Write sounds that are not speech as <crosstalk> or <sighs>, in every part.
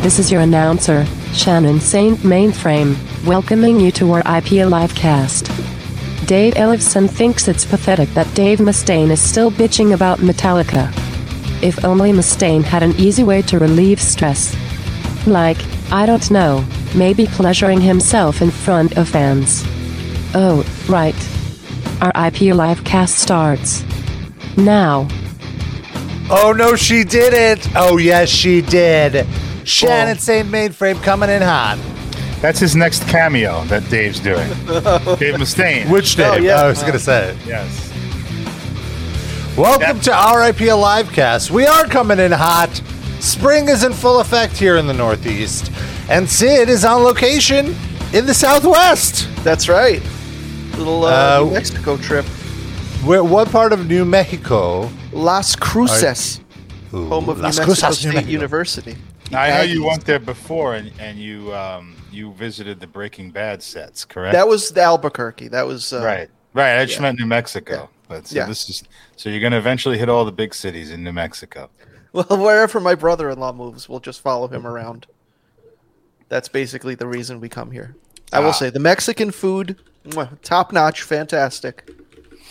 This is your announcer, Shannon Saint Mainframe, welcoming you to our IP Livecast. Dave Ellefson thinks it's pathetic that Dave Mustaine is still bitching about Metallica. If only Mustaine had an easy way to relieve stress. Like, I don't know, maybe pleasuring himself in front of fans. Oh, right. Our IP Livecast starts. Now. Oh no, she didn't. Oh yes, she did. Shannon. Saint Mainframe coming in hot. That's his next cameo that Dave's doing. <laughs> Dave Mustaine. Which Dave? Oh, yeah. I was gonna say. yes. Welcome to RIP A. Livecast. We are coming in hot. Spring is in full effect here in the Northeast, and Sid is on location in the Southwest. That's right. Little uh, Uh, New Mexico trip. Where, what part of New Mexico? Las Cruces, Ooh, home of Las New Mexico Cruces, New State Mexico. University. Now, I know you went there before, and, and you um, you visited the Breaking Bad sets, correct? That was the Albuquerque. That was uh, right, right. I just yeah. meant New Mexico, but so Yeah. this is so you're going to eventually hit all the big cities in New Mexico. <laughs> Well, wherever my brother-in-law moves, we'll just follow him around. That's basically the reason we come here. I will Ah. say the Mexican food, top notch, fantastic.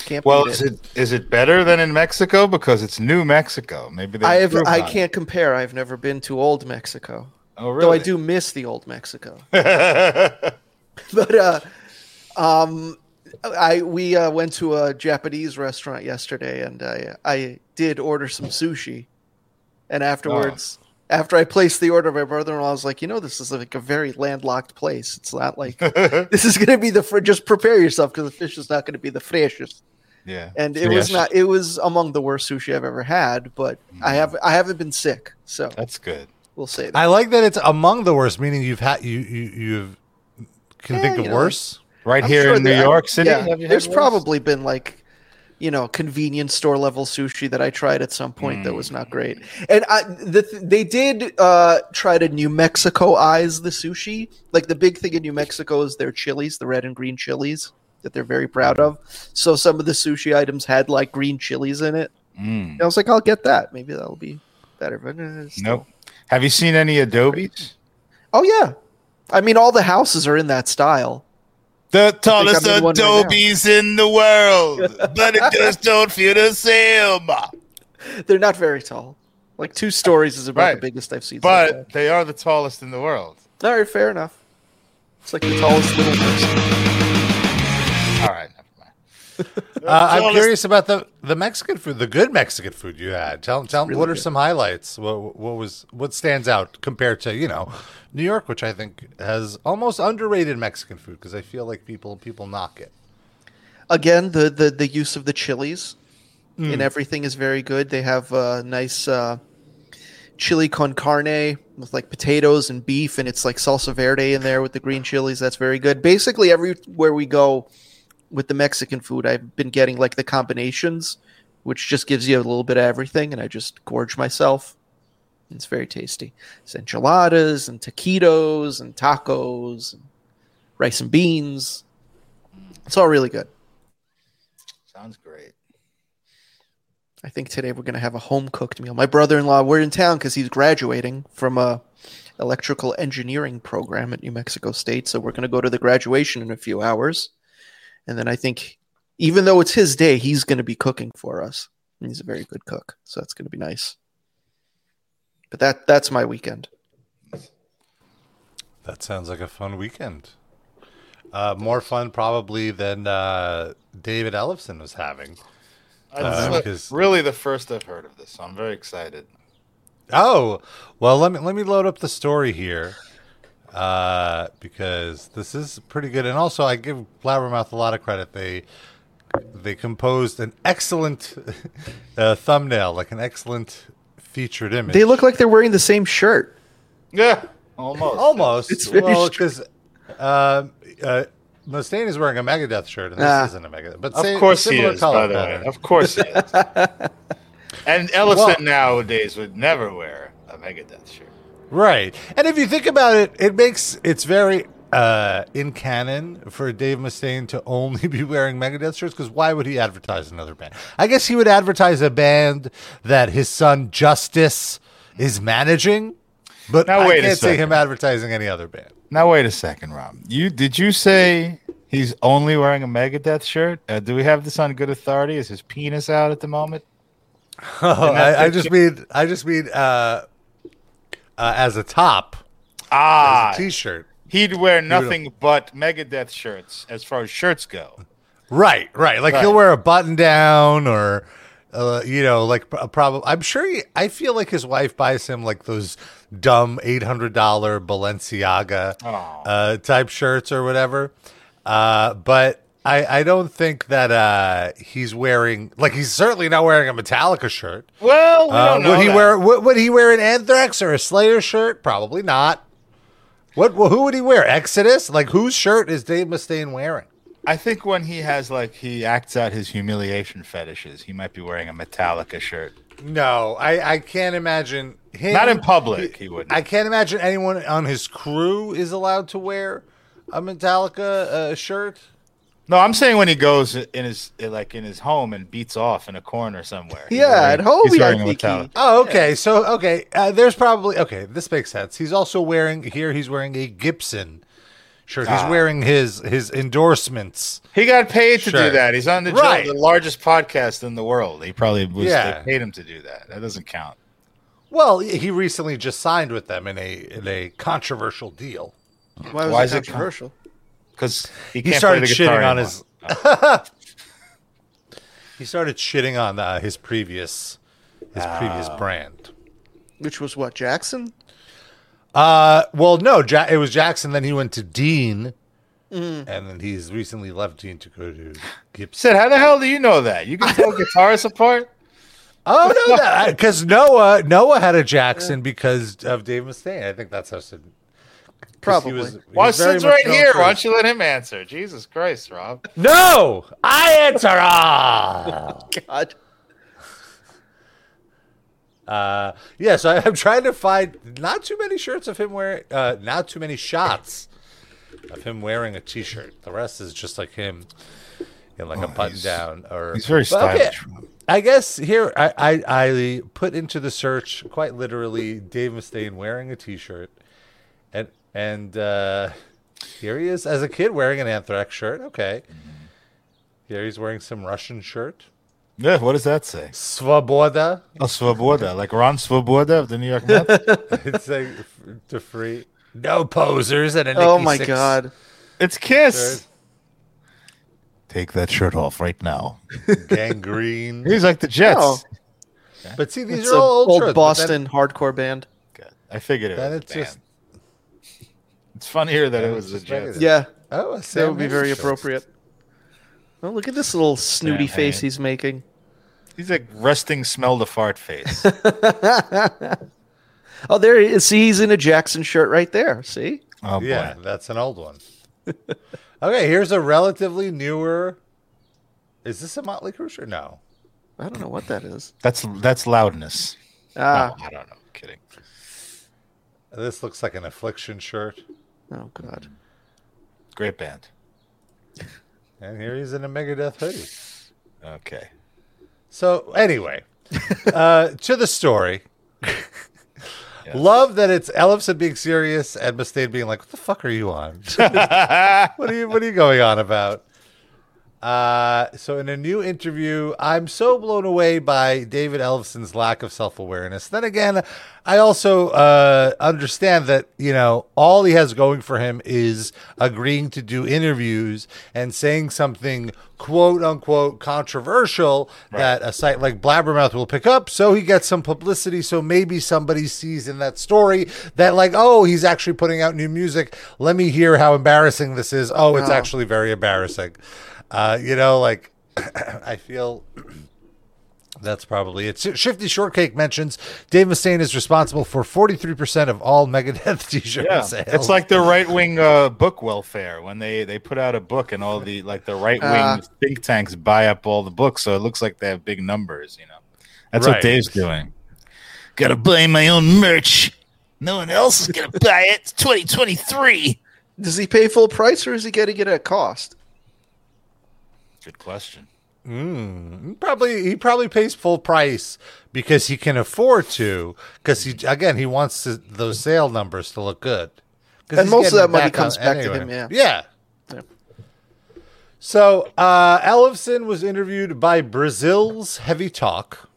Can't Well, is it is it better than in Mexico because it's New Mexico? Maybe I have I can't compare. I've never been to old Mexico. Oh, really? Though I do miss the old Mexico. <laughs> but uh um I we uh, went to a Japanese restaurant yesterday and I I did order some sushi. And afterwards after I placed the order, my brother-in-law was like, "You know, this is like a very landlocked place. It's not like <laughs> this is going to be the fr- just prepare yourself because the fish is not going to be the freshest." yeah, And it was not. It was among the worst sushi I've ever had. But I mm. have I haven't been sick, so That's good. we'll say that. I like that it's among the worst, meaning you've had you you you've can Yeah, think of you know, worse. Right I'm here sure in New that- York City, Yeah, have you there's worse? probably been like, you know, convenience store level sushi that I tried at some point that was not great. And I, the, th- they did uh, try to New Mexico eyes the sushi. Like the big thing in New Mexico is their chilies, the red and green chilies that they're very proud of. So some of the sushi items had like green chilies in it. Mm. I was like, I'll get that. Maybe that'll be better. But uh, Nope. Have you seen any Adobes? Oh yeah. I mean, all the houses are in that style. The tallest one right. Adobes in the world, but it <laughs> just don't feel the same. They're not very tall. Like two stories is about Right. the biggest I've seen. so. But they are the tallest in the world. All right, fair enough. It's like the tallest little person. All right. Uh, I'm curious about the the Mexican food, the good Mexican food you had. Tell tell really what are good. some highlights? What what was what stands out compared to you know New York, which I think has almost underrated Mexican food because I feel like people people knock it. Again, the, the, the use of the chilies Hmm. in everything is very good. They have a nice uh, chili con carne with like potatoes and beef, and it's like salsa verde in there with the green chilies. That's very good. Basically, everywhere we go with the Mexican food, I've been getting like the combinations, which just gives you a little bit of everything, and I just gorge myself. It's very tasty. It's enchiladas and taquitos and tacos and rice and beans. It's all really good. Sounds great. I think today we're going to have a home cooked meal. My brother-in-law, we're in town because he's graduating from a electrical engineering program at New Mexico State. So we're going to go to the graduation in a few hours, and then I think, even though it's his day, he's going to be cooking for us. And he's a very good cook, so that's going to be nice. But that that's my weekend. That sounds like a fun weekend. Uh, more fun probably than uh, David Ellefson was having. Uh, It's really the first I've heard of this, so I'm very excited. Oh, well, let me let me load up the story here, uh, because this is pretty good. And also, I give Blabbermouth a lot of credit. They they composed an excellent <laughs> uh, thumbnail, like an excellent featured image. They look like they're wearing the same shirt. Yeah, almost. almost It's very well because uh, uh, Mustaine is wearing a Megadeth shirt, and this Ah. isn't a Megadeth. But Of course he is, color by the way. Of course he is. <laughs> and Ellefson Well- nowadays would never wear a Megadeth shirt. Right. And if you think about it, it makes it's very uh, in canon for Dave Mustaine to only <laughs> be wearing Megadeth shirts because why would he advertise another band? I guess he would advertise a band that his son Justice is managing. But Now I wait can't see him advertising any other band. Now wait a second, Rob. You did you say he's only wearing a Megadeth shirt? Uh, do we have this on good authority? Is his penis out at the moment? <laughs> Oh, I, I just mean, I just mean, uh, uh, as a top, Ah, as a t-shirt. he'd wear nothing but Megadeth shirts as far as shirts go. Right, right. Like Right. he'll wear a button down or, uh, you know, like a problem. I'm sure. He, I feel like his wife buys him like those dumb eight hundred dollar Balenciaga uh, type shirts or whatever. Uh, but I, I don't think that uh, he's wearing like he's certainly not wearing a Metallica shirt. Well, we Uh, don't know would he that. wear would, would he wear an Anthrax or a Slayer shirt? Probably not. What? Well, who would he wear? Exodus? Like whose shirt is Dave Mustaine wearing? I think when he has like he acts out his humiliation fetishes, he might be wearing a Metallica shirt. No, I, I can't imagine him. Not in public, he wouldn't. I can't imagine anyone on his crew is allowed to wear a Metallica uh, shirt. No, I'm saying when he goes in his like in his home and beats off in a corner somewhere. Yeah, wearing- at home, he's yeah, a he- Oh, okay. So, okay, uh, there's probably okay. This makes sense. He's also wearing here. He's wearing a Gibson shirt. He's Ah. wearing his his endorsements. He got paid to Sure. do that. He's on the, Right. the largest podcast in the world. He probably was. Yeah. They paid him to do that. That doesn't count. Well, he recently just signed with them in a in a controversial deal. Why was Why it is it controversial? Because he, He started play the guitar shitting on anymore. his. <laughs> He started shitting on uh, his previous his previous brand. Which was what Jackson? Uh, well, no, ja- it was Jackson. Then he went to Dean, and then he's recently left Dean to go to Gibson. Said, how the hell do you know that? You can tell <laughs> guitarists apart. Oh no, because Noah Noah had a Jackson because of Dave Mustaine. I think that's how. Sid, 'cause he Probably. was- he Why was Sid's right here? for Why don't you let him answer? Jesus Christ, Rob. No, I answer all. <laughs> God. Uh, yeah, so I- I'm trying to find not too many shirts of him wearing, uh, not too many shots of him wearing a T-shirt. The rest is just like him in like a button Oh, he's- down or He's very But okay, stylish. Rob. I guess here I, I I put into the search quite literally Dave Mustaine wearing a T-shirt, and and uh, here he is as a kid wearing an Anthrax shirt. Okay, here he's wearing some Russian shirt. Yeah, what does that say? Svoboda. Oh, Svoboda, like Ron Swoboda of the New York Mets. <laughs> it's like to free. No posers and a Nikki Oh my Sixx God. it's Kiss. shirt. Take that shirt off right now. Gangrene. He's like the Jets. Oh. But see, these It's are a all old, old shirts, but Boston hardcore band. God, I figured it Then, was it's just It's funnier that Then it was the just Jets. Yeah, oh, a that Sam would be very shirt. appropriate. Oh, look at this little snooty Sam face Hain. he's making. He's like resting smell the fart face. <laughs> Oh, there he is. See, he's in a Jackson shirt right there. See? Oh boy. Yeah, that's an old one. <laughs> okay, here's a relatively newer. Is this a Motley Crue shirt? No. I don't know what that is. That's that's loudness. Ah, no, I don't know. kidding. This looks like an Affliction shirt. Oh God. Great band. <laughs> And here he's in a Megadeth hoodie. Okay. So anyway, uh, <laughs> to the story. Love that it's Ellefson being serious and Mustaine being like, "What the fuck are you on? <laughs> what are you What are you going on about?" Uh, so in a new interview, I'm so blown away by David Ellefson's lack of self awareness. Then again, I also uh, understand that you know all he has going for him is agreeing to do interviews and saying something quote unquote controversial that a site like Blabbermouth will pick up, so he gets some publicity. So maybe somebody sees in that story that like, oh, he's actually putting out new music. Let me hear how embarrassing this is. Oh, it's Oh. actually very embarrassing. Uh, you know, like <clears throat> I feel <clears throat> that's probably it. Shifty Shortcake mentions Dave Mustaine is responsible for 43% of all Megadeth <laughs> t-shirt Yeah, sales. it's like the right wing uh, book welfare when they they put out a book and all the like the right wing Ah. think tanks buy up all the books, so it looks like they have big numbers. You know, that's Right. what Dave's doing. Got to buy my own merch. No one else is gonna buy it. It's 2023. Does he pay full price or is he getting it at cost? Good question. Probably he probably pays full price because he can afford to. Because he again he wants to, those sale numbers to look good. And most of that money comes on- back to him, yeah. Yeah. Yeah. So uh, Ellefson was interviewed by Brazil's Heavy Talk,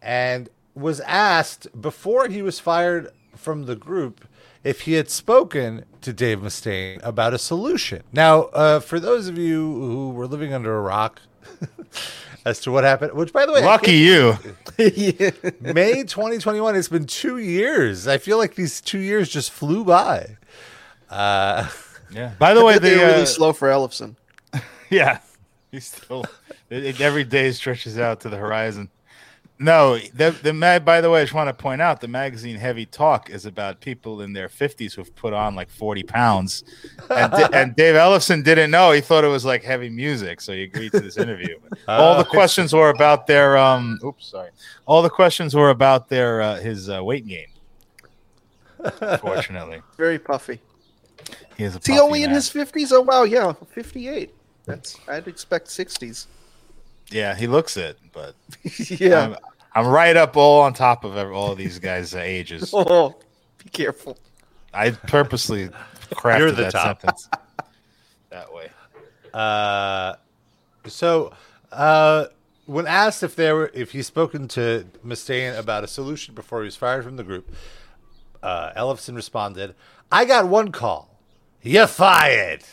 and was asked before he was fired from the group if he had spoken to Dave Mustaine about a solution. Now, uh, for those of you who were living under a rock <laughs> as to what happened, which by the way, Lucky you. yeah. <laughs> <laughs> May 2021. It's been two years. I feel like these two years just flew by. Uh, Yeah. By the way, They're the really uh, slow for Ellefson. yeah, he's still it, it- every day stretches out to the horizon. No, the the mag. By the way, I just want to point out the magazine Heavy Talk is about people in their fifties who've put on like forty pounds, and, and <laughs> Dave Ellefson didn't know. He thought it was like heavy music, so he agreed to this interview. <laughs> All the questions were about their um. <laughs> Oops, sorry. All the questions were about their uh, his uh, weight gain. Fortunately, Very puffy. he is a Is he puffy only in his fifties? Oh wow, yeah, fifty-eight. That's I'd expect sixties. Yeah, he looks it, but yeah. I'm, I'm right up all on top of every, all these guys' uh, <laughs> ages. <laughs> Oh, be careful. I purposely crafted You're the that top. sentence <laughs> that way. Uh, so uh, when asked if there were if he's spoken to Mustaine about a solution before he was fired from the group, uh, Ellefson responded, "I got one call. You're fired."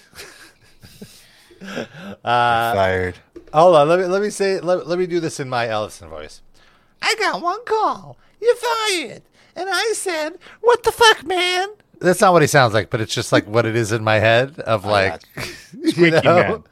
Fired. Hold on, let me let me say let, let me do this in my Ellefson voice. I got one call. You're fired. And I said, What the fuck, man? That's not what he sounds like, but it's just like what it is in my head of oh, like <laughs> you Squeaky know? man.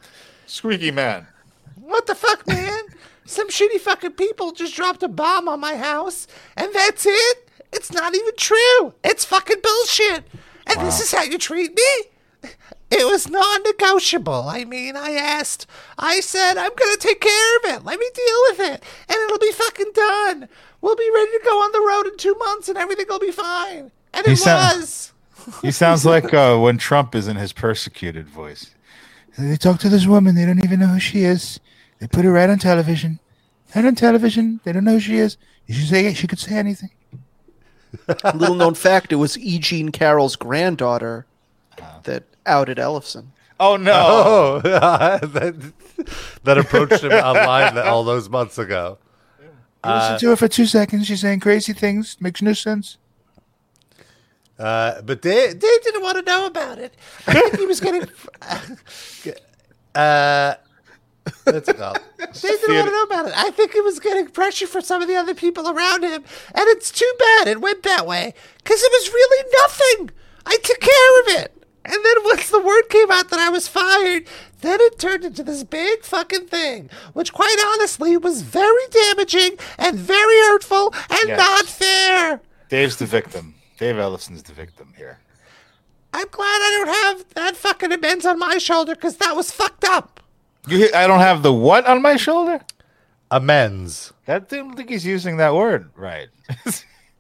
Squeaky man. What the fuck, man? Some shitty fucking people just dropped a bomb on my house, and that's it? It's not even true. It's fucking bullshit. And this is how you treat me? It was non negotiable. I mean, I asked, I said, I'm going to take care of it. Let me deal with it, and it'll be fucking done. We'll be ready to go on the road in two months, and everything will be fine. And He it sound- was. <laughs> He sounds like uh, when Trump is in his persecuted voice. They talk to this woman. They don't even know who she is. They put her right on television. Right on television. They don't know who she is. You should say she could say anything. <laughs> Little known fact: it was E. Jean Carroll's granddaughter that outed Ellefson. Oh no! Oh, that, <laughs> that approached him online that, <laughs> all those months ago. Listen to her for two seconds. She's saying crazy things. Makes no sense. Uh, but Dave, Dave didn't want to know about it. I think he was getting. <laughs> Uh, what's it called? Dave didn't want to know about it. I think he was getting pressure from some of the other people around him, and it's too bad it went that way because it was really nothing. I took care of it, and then once the word came out that I was fired, then it turned into this big fucking thing, which quite honestly was very damaging and very hurtful and Yes. not fair. Dave's the victim. Dave Ellefson's the victim here. I'm glad I don't have that fucking amends on my shoulder because that was fucked up. You, I don't have the what on my shoulder. Amends. I don't think he's using that word right. <laughs>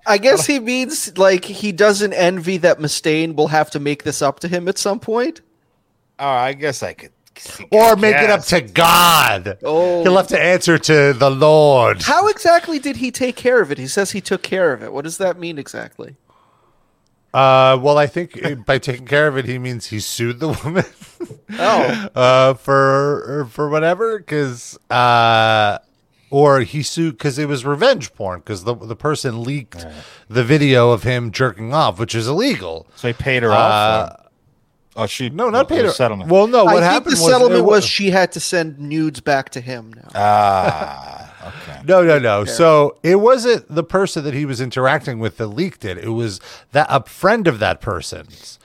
I guess he means like he doesn't envy that Mustaine will have to make this up to him at some point. oh, I guess I could. see- Or make it up to God. Oh. He'll have to answer to the Lord. How exactly did he take care of it? He says he took care of it. What does that mean exactly? Uh, well, I think by taking care of it, he means he sued the <laughs> woman Oh, uh, for for whatever, because uh, or he sued because it was revenge porn because the the person leaked the video of him jerking off, which is illegal. So he paid her Uh, off. or- Oh, she No, not paid her. settlement. Well, no, what I think happened the was settlement it was she had to send nudes back to him. Now, ah, <laughs> okay. No, no, no. So it wasn't the person that he was interacting with that leaked it. It was that a friend of that person's,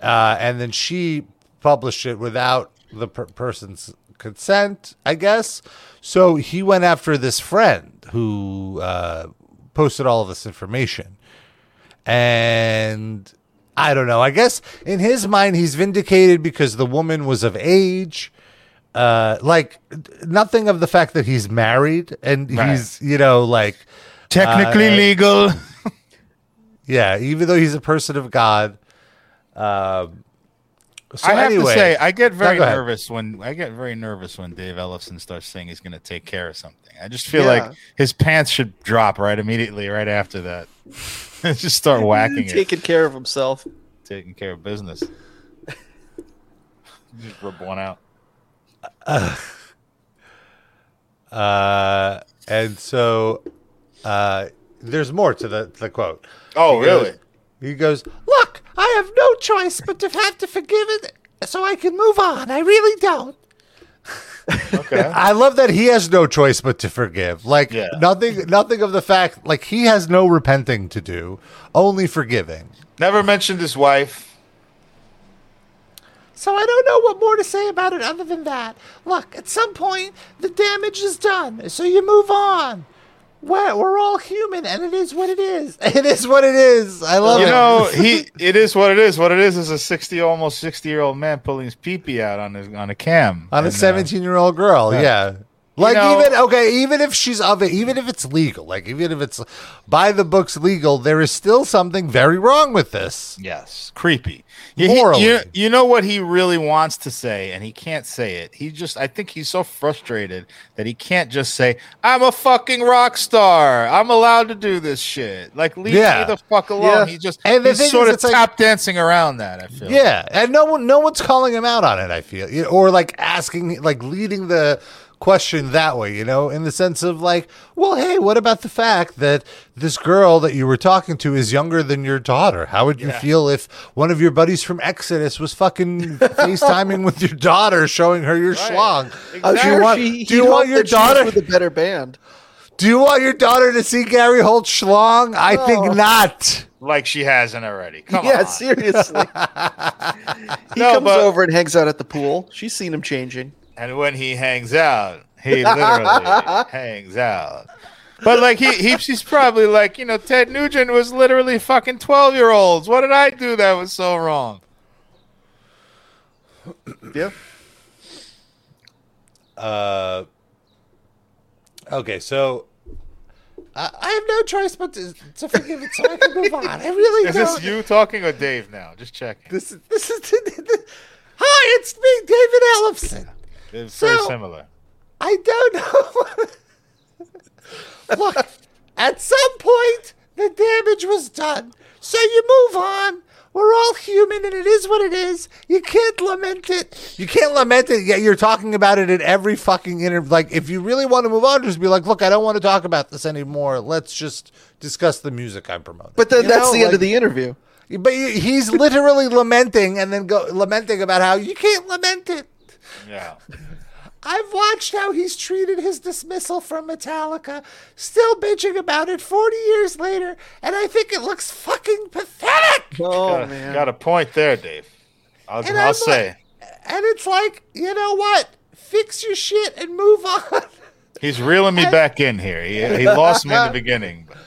uh, and then she published it without the per- person's consent, I guess. So he went after this friend who uh, posted all of this information, and I don't know. I guess in his mind, he's vindicated because the woman was of age uh like nothing of the fact that he's married and Right. he's you know like Technically Uh, legal. <laughs> yeah even though he's a person of god um So I have anyway, to say, I get very go nervous when I get very nervous when Dave Ellefson starts saying he's going to take care of something. I just feel Yeah. like his pants should drop right immediately, right after that. <laughs> just start whacking it, taking care of himself. taking care of business. <laughs> just rip one out. <sighs> uh, and so uh, there's more to the the quote. Oh, He goes- He goes, Look, I have no choice but to have to forgive it so I can move on. I really don't. Okay. <laughs> I love that he has no choice but to forgive. Like Yeah. nothing nothing of the fact like he has no repenting to do, only forgiving. Never mentioned his wife. So I don't know what more to say about it other than that. Look, at some point the damage is done, so you move on. We're, we're all human, and it is what it is. <laughs> It is what it is. I love You it. know, <laughs> he it is what it is. What it is is a sixty, almost sixty year old man pulling his pee pee out on his on a cam on a And, uh, 17 year old girl yeah, like know- even okay even if she's of it even if it's legal like even if it's by the books legal there is still something very wrong with this Yes, creepy. You, Morally. you, you know what he really wants to say, and he can't say it. He just, I think he's so frustrated that he can't just say, "I'm a fucking rock star. I'm allowed to do this shit." Like, leave Yeah. me the fuck alone. Yeah. He just, And the he's sort is, of it's like- tap dancing around that. I feel. yeah and no one no one's calling him out on it i feel or like asking like leading the question that way you know in the sense of like well hey what about the fact that this girl that you were talking to is younger than your daughter how would you Yeah. feel if one of your buddies from exodus was fucking facetiming with your daughter showing her your schlong I'm oh, Do you want- she, do you want your that she was daughter- with a better band? Do you want your daughter to see Gary Holt schlong? I No. think oh. not. like she hasn't already. Come yeah, on. seriously. <laughs> he No, comes but- over and hangs out at the pool. She's seen him changing. And when he hangs out, he literally <laughs> hangs out. But like he, he he's probably like, you know, Ted Nugent was literally fucking twelve year olds. What did I do that was so wrong? Yeah. Uh, okay, so I, I have no choice but to, to forgive it so I can move on. I really Is don't. this you talking or Dave now? Just checking. This is this is <laughs> Hi, it's me, David Ellefson. It's very So- similar. I don't know. <laughs> Look, at some point the damage was done, so you move on. We're all human, and it is what it is. You can't lament it. You can't lament it. Yet you're talking about it in every fucking interview. Like, if you really want to move on, just be like, "Look, I don't want to talk about this anymore. Let's just discuss the music I'm promoting." But then You that's know, the end of the interview. But he's literally lamenting, and then go lamenting about how you can't lament it. Yeah. <laughs> I've watched how he's treated his dismissal from Metallica, still bitching about it 40 years later, and I think it looks fucking pathetic. <laughs> Oh got, man. got a point there, Dave. I'll, And I'll I'm say And it's like, you know what? Fix your shit and move on. <laughs> he's reeling me back in here. He, he lost me in the beginning. But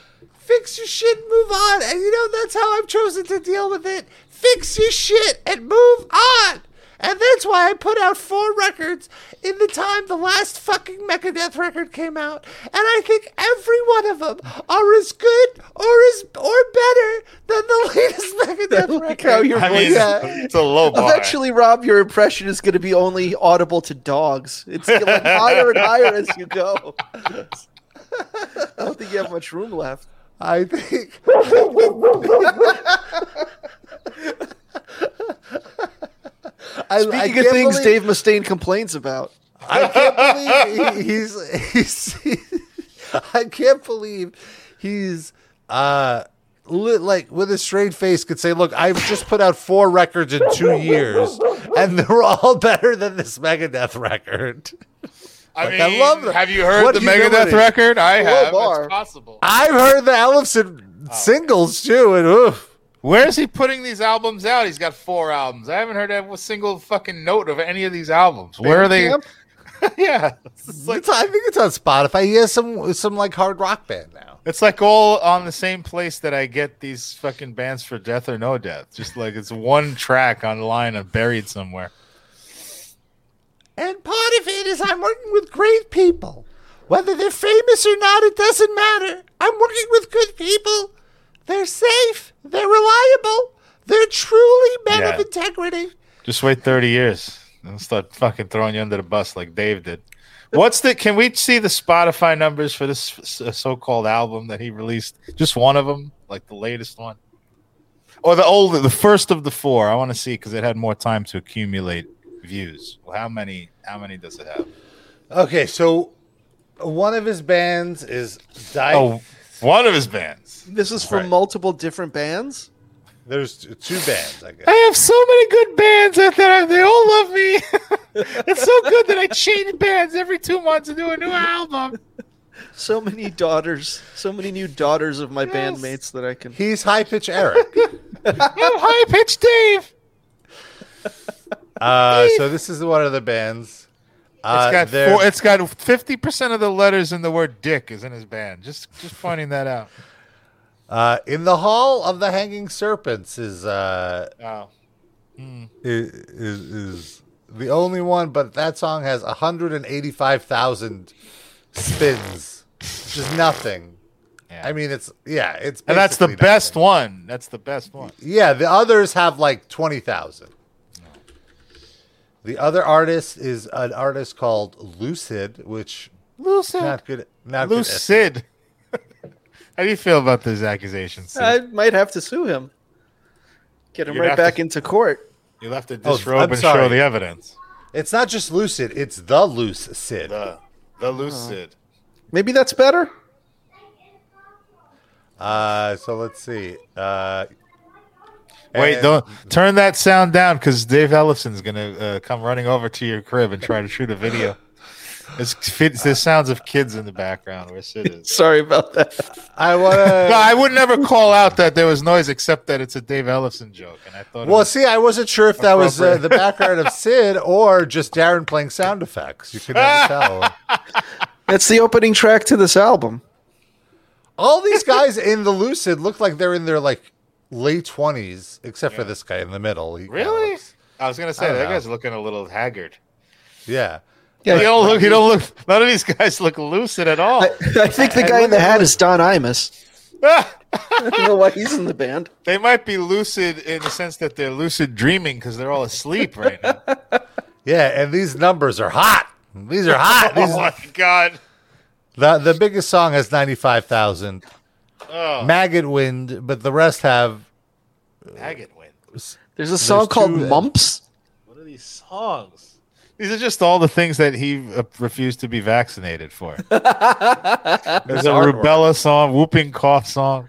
Fix your shit and move on. And you know, that's how I've chosen to deal with it. Fix your shit and move on. And that's why I put out four records in the time the last fucking Megadeth record came out. And I think every one of them are as good or as or better than the <laughs> latest Megadeth Like record. how your I voice. mean, Yeah. it's a low bar. Eventually, Rob, your impression is going to be only audible to dogs. It's going <laughs> higher and higher as you go. I don't think you have much room left. I think. <laughs> I, I Speaking of things believe- Dave Mustaine complains about, I can't believe he, <laughs> he's he's. <laughs> I can't believe he's uh li- like with a straight face could say, "Look, I've just put out four records in two years, and they're all <laughs> better than this Megadeth record." I Like, mean, I love that. have you heard What the humility. Megadeth record? I have. bar. It's possible. I've heard the Ellefson singles too, and oof. Where is he putting these albums out? He's got four albums. I haven't heard a single fucking note of any of these albums. Where are they? <laughs> Yeah, it's like It's- I think it's on Spotify. He has some some like hard rock band now. it's like all on the same place that I get these fucking bands for Death or No Death. Just like it's one track online and buried somewhere. And part of it is I'm working with great people. Whether they're famous or not, it doesn't matter. I'm working with good people. They're safe. They're reliable. They're truly men Yeah, of integrity. Just wait 30 years and start fucking throwing you under the bus like Dave did. What's the? Can we see the Spotify numbers for this so-called album that he released? Just one of them, like the latest one, or the old, the first of the four. I want to see because it had more time to accumulate views. Well, how many? How many does it have? Okay, so one of his bands is Di- Oh, one of his bands. This is from Right. multiple different bands. There's two bands, I guess. I have so many good bands out there. They all love me. <laughs> it's so good that I change bands every two months and do a new album. <laughs> So many daughters, so many new daughters of my Yes. bandmates that I can. He's high pitch Eric. <laughs> I'm high pitch Dave. Uh, so this is one of the bands. Uh, It's got they're- four, it's got fifty percent of the letters in the word "dick" is in his band. Just just pointing that out. uh, in the Hall of the Hanging Serpents is uh, Oh, is, is is the only one, but that song has 185,000 spins, which is nothing. yeah. I mean, it's yeah, it's and that's the basically best one. That's the best one. Yeah, the others have like 20,000. The other artist is an artist called Lucid, which Lucid. not good. Not good Lucid. How do you feel about those accusations? Sid? I might have to sue him. Get him You'd right have to- back into court. You'll have to Oh, disrobe I'm and show the evidence. It's not just Lucid; it's the Loose Sid. The the Lucid. Maybe that's better. Uh, so let's see. Uh, Wait, don't turn that sound down because Dave Ellefson's gonna uh, come running over to your crib and try to shoot a video. There's, fit- there's sounds of kids in the background where Sid is. <laughs> Sorry about that. I want <laughs> No, to. I would never call out that there was noise except that it's a Dave Ellefson joke, and I thought. Well, see, I wasn't sure if that was uh, the background of Sid or just Darren playing sound effects. You could never tell. <laughs> That's the opening track to this album. All these guys in the Lucid look like they're in their like late twenties, except for this guy in the middle. He really? looks- I was gonna say that know. guy's looking a little haggard. yeah. Yeah, you don't look. You don't look. None of these guys look lucid at all. I, I think the guy in the hat is Don Imus. <laughs> I don't know why he's in the band. they might be lucid in the sense that they're lucid dreaming because they're all asleep right now. <laughs> Yeah, and these numbers are hot. These are hot. <laughs> oh These, my god! the the biggest song has ninety five thousand. Oh, Maggot Wind, but the rest have maggot wind. There's a song called two- Mumps. What are these songs? These are just all the things that he uh, refused to be vaccinated for. <laughs> There's a artwork. rubella song, whooping cough song.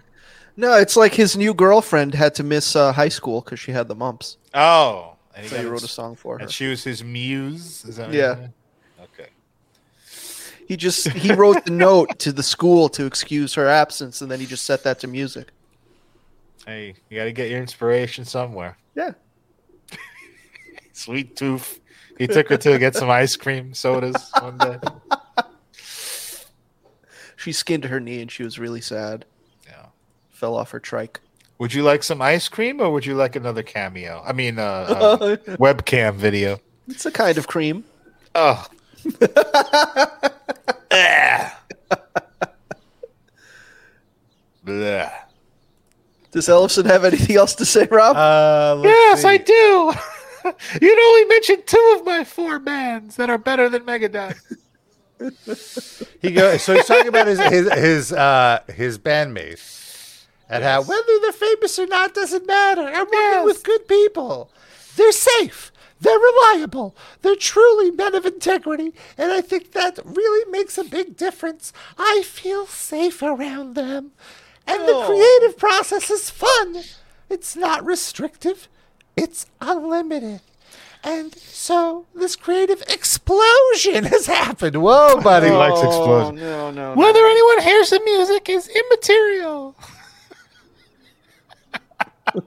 No, it's like his new girlfriend had to miss uh, high school because she had the mumps. Oh, and he, So he got wrote a song for her. And she was his muse. Is that what Yeah. you're? Okay. He just he wrote the note to the school to excuse her absence, and then he just set that to music. Hey, you got to get your inspiration somewhere. Yeah. <laughs> Sweet tooth. He took her to get some ice cream sodas one day. <laughs> She skinned her knee and she was really sad. Yeah. Fell off her trike. Would you like some ice cream or would you like another cameo? I mean, uh, uh, <laughs> webcam video. It's a kind of cream. Oh. Ah. Blah. Does Ellefson have anything else to say, Rob? uh Yes, see. I do. <laughs> You'd only mentioned two of my four bands that are better than Megadeth. <laughs> He goes. So he's talking about his his his uh his bandmates and how whether they're famous or not doesn't matter. I'm working with good people. They're safe. They're reliable. They're truly men of integrity, and I think that really makes a big difference. I feel safe around them, and the oh. creative process is fun. It's not restrictive. It's unlimited. And so this creative explosion has happened. Whoa, buddy. He likes explosions. no, no, no. Whether anyone hears the music is immaterial. <laughs>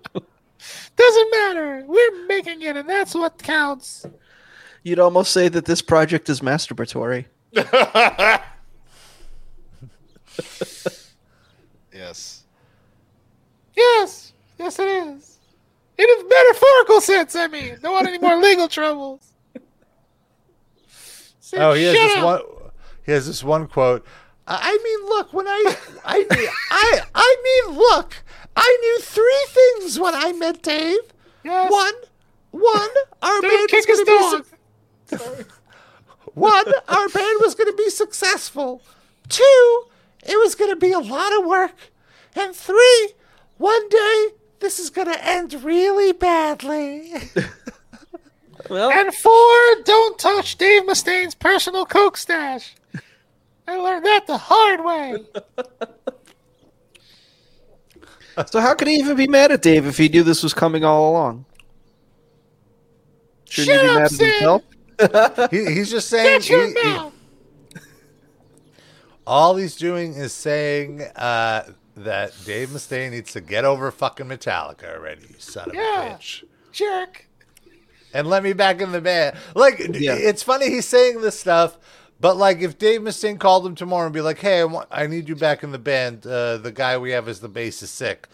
Doesn't matter. We're making it, and that's what counts. You'd almost say that this project is masturbatory. <laughs> Yes. Yes. Yes, it is. In a metaphorical sense, I mean. Don't want any more <laughs> legal troubles. Say, Oh, he has this up." one. He has this one quote. I mean, look. When I, I mean, I, I mean, look. I knew three things when I met Dave. Yes. One, one, our Don't band was going to be su- <laughs> one, our band was going to be successful. Two, it was going to be a lot of work. And three, one day this is going to end really badly. <laughs> Well, And four, don't touch Dave Mustaine's personal coke stash. I learned that the hard way. so how could he even be mad at Dave if he knew this was coming all along? Shouldn't Shut he be up, mad at Sid. himself? <laughs> he, he's just saying. Get your he- he- mouth. All he's doing is saying uh, that Dave Mustaine needs to get over fucking Metallica already, you son of Yeah. a bitch. Jerk. and let me back in the band. Like, Yeah. it's funny he's saying this stuff, but like, if Dave Mustaine called him tomorrow and be like, "Hey, I, want, I need you back in the band. Uh, the guy we have as the bass is sick."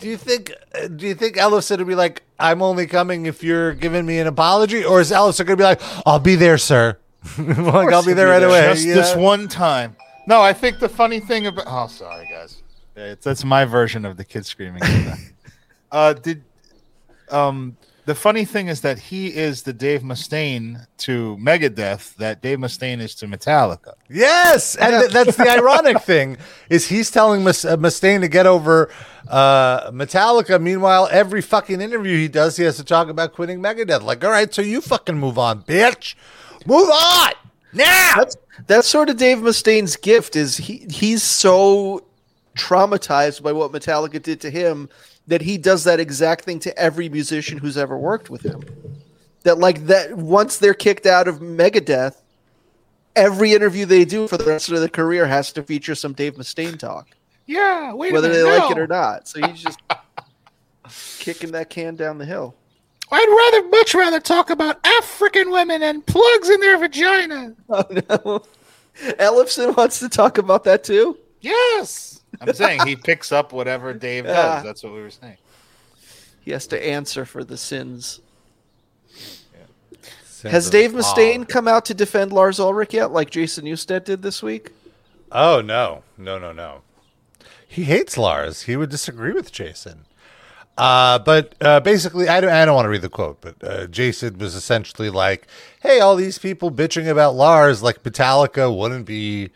Do you think? uh, Do you think Ellefson would be like, "I'm only coming if you're giving me an apology," or is Ellefson going to be like, "I'll be there, sir. <laughs> like, I'll be there be right there. away." Just you this one time. No, I think the funny thing about. Oh, sorry, guys. It's, that's my version of the kid screaming. <laughs> uh, did um the funny thing is that he is the Dave Mustaine to Megadeth that Dave Mustaine is to Metallica. Yes, and th- that's the ironic <laughs> thing is he's telling Mus- uh, Mustaine to get over uh, Metallica. Meanwhile, every fucking interview he does, he has to talk about quitting Megadeth. Like, all right, so you fucking move on, bitch. Move on now. That's that's sort of Dave Mustaine's gift. Is he? He's so traumatized by what Metallica did to him that he does that exact thing to every musician who's ever worked with him. That like that once they're kicked out of Megadeth, every interview they do for the rest of their career has to feature some Dave Mustaine talk, Yeah, wait whether a they minute, like it or not. So he's just <laughs> kicking that can down the hill. I'd rather much rather talk about African women and plugs in their vagina. Oh no. Ellefson wants to talk about that too. Yes. I'm saying he picks up whatever Dave Yeah. does. That's what we were saying. He has to answer for the sins. Sins Has Dave the Mustaine Fog. come out to defend Lars Ulrich yet, like Jason Newsted did this week? Oh no, no, no, no. He hates Lars. He would disagree with Jason. Uh, but uh, basically, I don't, I don't want to read the quote, but uh, Jason was essentially like, hey, all these people bitching about Lars, like Metallica wouldn't be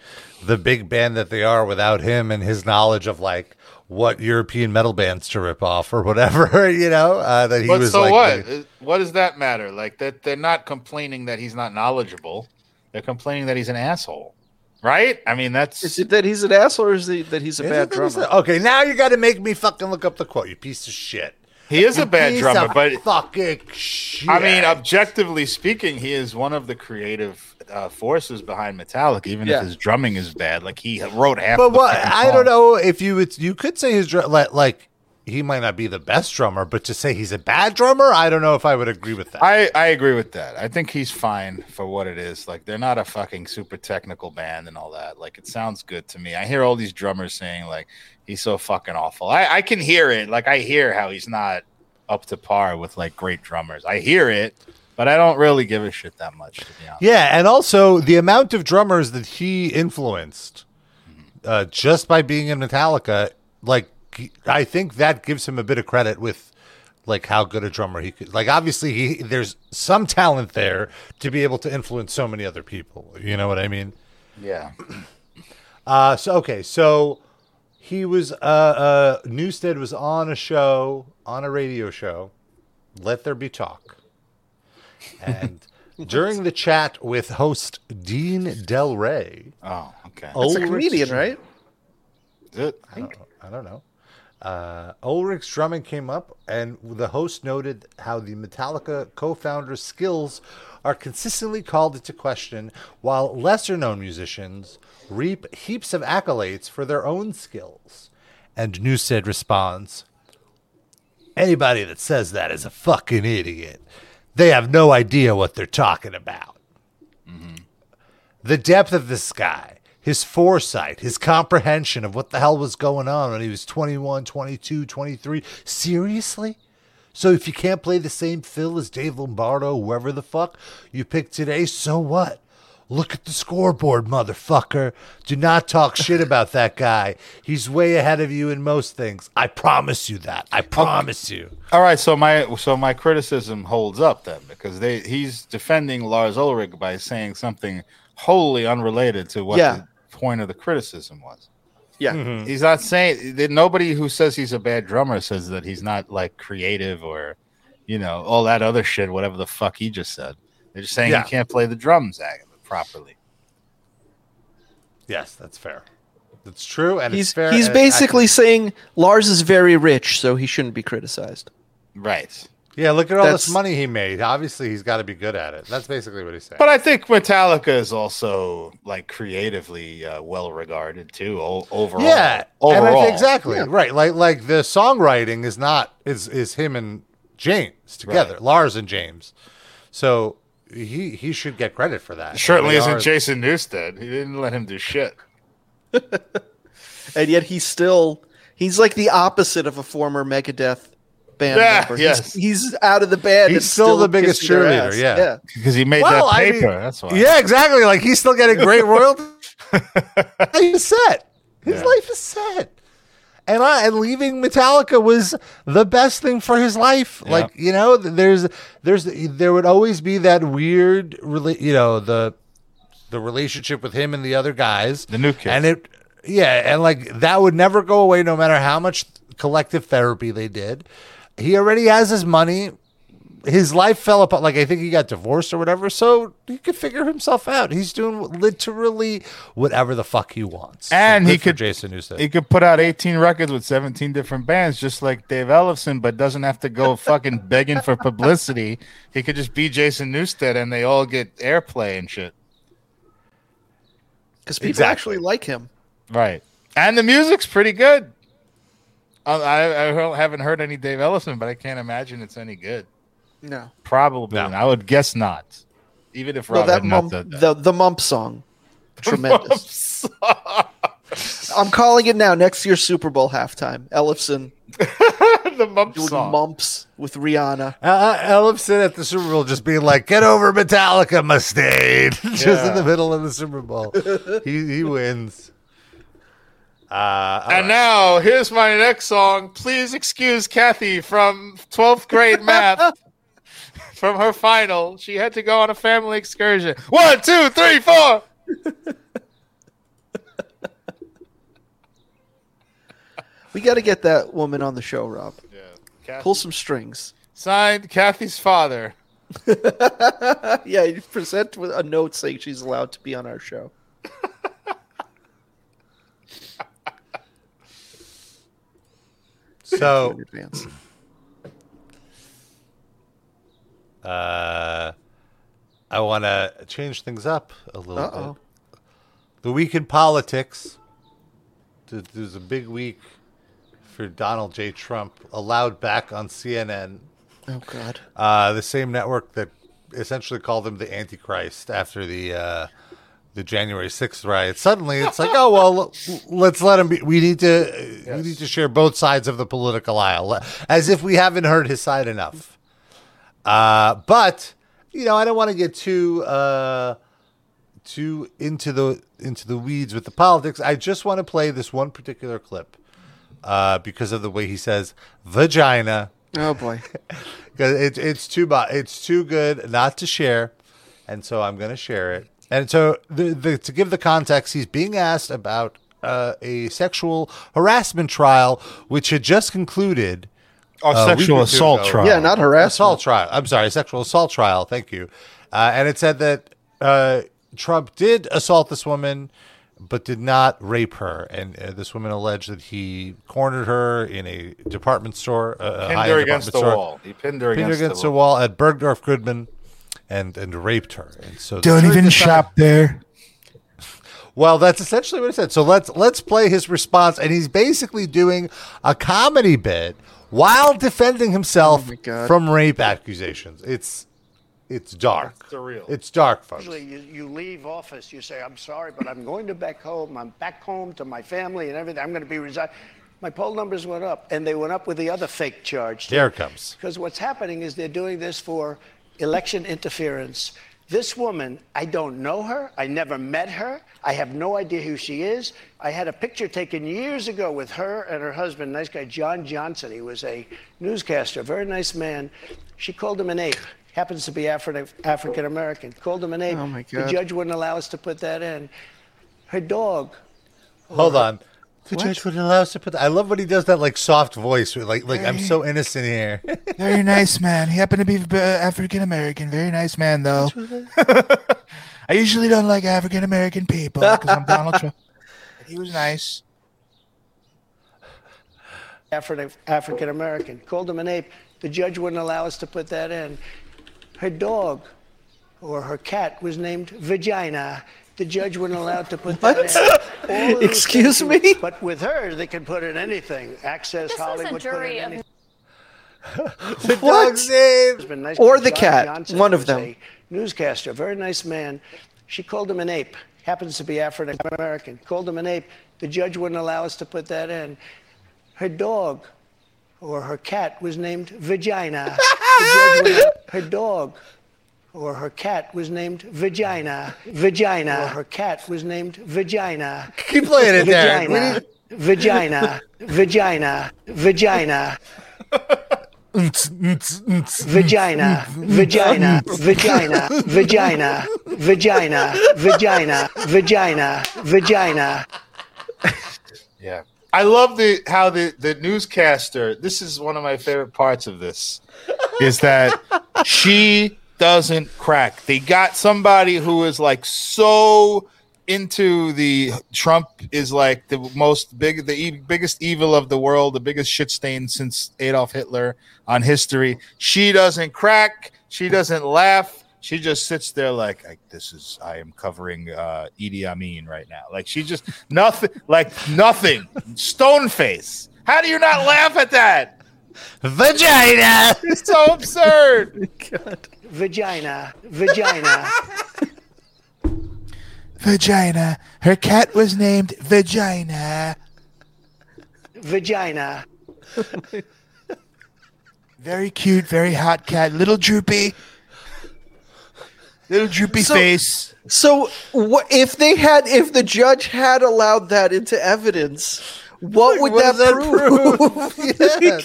the big band that they are without him and his knowledge of like what European metal bands to rip off or whatever, <laughs> you know, uh, that he But was so like, what? Uh, What does that matter? Like that they're not complaining that he's not knowledgeable. They're complaining that he's an asshole. Right? I mean that's Is it that he's an asshole or is it that he's a Is bad it that he's drummer? a- okay, now you got to make me fucking look up the quote, you piece of shit. he is a bad Piece drummer, of but fucking shit. I mean, objectively speaking, he is one of the creative uh, forces behind Metallica. Even Yeah. if his drumming is bad, like he wrote half. But the what I don't know if you would you could say his drum like, like he might not be the best drummer, but to say he's a bad drummer, I don't know if I would agree with that. I, I agree with that. I think he's fine for what it is. Like they're not a fucking super technical band and all that. Like it sounds good to me. I hear all these drummers saying like he's so fucking awful. I, I can hear it. Like I hear how he's not up to par with like great drummers. I hear it, but I don't really give a shit that much to be honest. yeah, and also the amount of drummers that he influenced uh, just by being in Metallica, like I think that gives him a bit of credit with like how good a drummer he could. Like obviously he there's some talent there to be able to influence so many other people. You know what I mean? Yeah. <clears throat> Uh, so okay, so he was uh, uh, Newsted was on a show on a radio show, Let There Be Talk, and <laughs> during the chat with host Dean Delray, Oh, okay. It's a comedian, right? Is it? I don't, I don't know. Uh, Ulrich's drumming came up, and the host noted how the Metallica co-founder's skills are consistently called into question, while lesser-known musicians reap heaps of accolades for their own skills. And Newsted responds, "Anybody that says that is a fucking idiot. They have no idea what they're talking about." the depth of this guy, his foresight, his comprehension of what the hell was going on when he was 21, 22, 23. Seriously? So if you can't play the same fill as Dave Lombardo, whoever the fuck you pick today, so what? Look at the scoreboard, motherfucker. Do not talk <laughs> shit about that guy. He's way ahead of you in most things. I promise you that. I promise you. All right, so my so my criticism holds up then because they he's defending Lars Ulrich by saying something wholly unrelated to what Yeah. the point of the criticism was. Yeah. Mm-hmm. He's not saying that nobody who says he's a bad drummer says that he's not like creative or you know all that other shit. Whatever the fuck he just said, they're just saying Yeah. he can't play the drums properly. Yes, that's fair. That's true, and He's it's fair. he's basically accurate. saying Lars is very rich, so he shouldn't be criticized. Right. Yeah. Look at all this money he made. Obviously, he's got to be good at it. That's basically what he's saying. But I think Metallica is also like creatively uh, well regarded too. O- overall, yeah, overall, and I think exactly Yeah. right. Like like the songwriting is not is is him and James together, Right. Lars and James. So he he should get credit for that. Certainly isn't are- Jason Newsted. He didn't let him do shit. <laughs> And yet he's still he's like the opposite of a former Megadeth band Yeah, member. yes. He's, he's out of the band. He's and still the biggest cheerleader, ass. yeah. yeah. Because he made Well, that I paper. mean, That's why. Yeah, exactly. Like he's still getting great <laughs> royalties. He's <laughs> set. His Yeah. life is set. And I and leaving Metallica was the best thing for his life. Yeah. Like you know, there's there's there would always be that weird, rela- you know, the the relationship with him and the other guys, The new kid. and it, yeah, and like that would never go away, no matter how much collective therapy they did. He already has his money. His life fell apart. Like I think he got divorced or whatever, so he could figure himself out. He's doing literally whatever the fuck he wants. So And he could- Jason Newsted. He could put out 18 records with 17 different bands, just like Dave Ellefson, but doesn't have to go fucking begging for publicity. He could just be Jason Newsted, and they all get airplay and shit. Because people Exactly. actually like him. Right. And the music's pretty good. I, I haven't heard any Dave Ellefson, but I can't imagine it's any good. No. Probably. No. I would guess not. Even if Well, Rob that had not mump, that. the the mump song, <laughs> tremendous. I'm calling it now. Next year's Super Bowl halftime, Ellefson. <laughs> the mump doing song. mumps with Rihanna. Uh, uh, Ellefson at the Super Bowl just being like, "Get over Metallica, Mustaine," <laughs> just Yeah. in the middle of the Super Bowl. he he wins. Uh, And right. now here's my next song. Please excuse Kathy from 12th grade math. <laughs> from her final, she had to go on a family excursion. One, two, three, four. <laughs> We got to get that woman on the show, Rob. Yeah, Kathy. Pull some strings. Signed, Kathy's father. <laughs> yeah, you present with a note saying she's allowed to be on our show. So uh, I want to change things up a little Uh-oh. bit. The week in politics. Th- There's a big week for Donald J. Trump, allowed back on CNN. Oh God. uh, the same network that essentially called him the Antichrist after the uh, the January sixth riot. Suddenly, it's like, oh well, let's let him be. We need to we need to share both sides of the political aisle, as if we haven't heard his side enough. Uh, but you know, I don't want to get too uh, too into the into the weeds with the politics. I just want to play this one particular clip uh, because of the way he says vagina. Oh boy. <laughs> Because it's it's too it's too good not to share, and so I'm going to share it. And so the, the to give the context, he's being asked about uh, a sexual harassment trial which had just concluded. Oh, a week sexual assault ago. trial. Yeah, not harassment. Assault trial. I'm sorry, sexual assault trial. Thank you. Uh, and it said that uh, Trump did assault this woman, but did not rape her. And uh, this woman alleged that he cornered her in a department store, uh, Pinned high-end her against the store wall. He pinned her pinned against, against the the wall. wall at Bergdorf Goodman and and raped her. And so Don't even decided- shop there. Well, that's essentially what he said. So let's let's play his response, and he's basically doing a comedy bit while defending himself Oh from rape accusations. It's it's dark. It's surreal. It's dark, folks. Usually you, you leave office, you say, I'm sorry, but I'm going to back home. I'm back home to my family and everything. I'm going to be resign. My poll numbers went up, and they went up with the other fake charge. too. There it comes. Because what's happening is they're doing this for election interference This woman, I don't know her. I never met her. I have no idea who she is. I had a picture taken years ago with her and her husband, nice guy, John Johnson. He was a newscaster, very nice man. She called him an ape. Happens to be Afri- African American. Called him an ape. Oh, my God. The judge wouldn't allow us to put that in. Her dog, Hold on. The judge wouldn't allow us to put. I love when he does that like soft voice, like like I'm so innocent here. <laughs> Very nice man. He happened to be African American. Very nice man, though. <laughs> I usually don't like African American people because I'm Donald Trump. He was nice. Afri- African American. Called him an ape. The judge wouldn't allow us to put that in. Her dog or her cat was named Vagina. The judge wouldn't allow to put that in. <laughs> All Excuse things- me? But with her, they can put in anything. Access This was Hollywood. put jury in of- anything. <laughs> the What? dog's name. husband, nice Or the John cat, Johnson, one of them. newscaster, very nice man. She called him an ape. Happens to be African American. Called him an ape. The judge wouldn't allow us to put that in. Her dog or her cat was named Vagina. <laughs> The judge wouldn't- her dog or her cat was named Vagina. Vagina. Or her cat was named Vagina. Keep playing it, Derek. We Vagina. need- Vagina. Vagina. Vagina. vagina, vagina, vagina, vagina, vagina, vagina, vagina, vagina. Yeah. I love the how the the newscaster. This is one of my favorite parts of this, is that she doesn't crack. They got somebody who is like so into the Trump is like the most big, the e- biggest evil of the world, the biggest shit stain since Adolf Hitler on history. She doesn't crack. She doesn't laugh. She just sits there like, this is I am covering uh Idi Amin right now. Like she just nothing like nothing. Stone face. How do you not laugh at that? Vagina. It's so absurd. <laughs> God. Vagina, vagina, Vagina. Her cat was named Vagina. vagina. Very cute, very hot cat. Little droopy. Little droopy So- face. So, what if they had, if the judge had allowed that into evidence, what would what that, that prove? <laughs> <laughs> Yeah.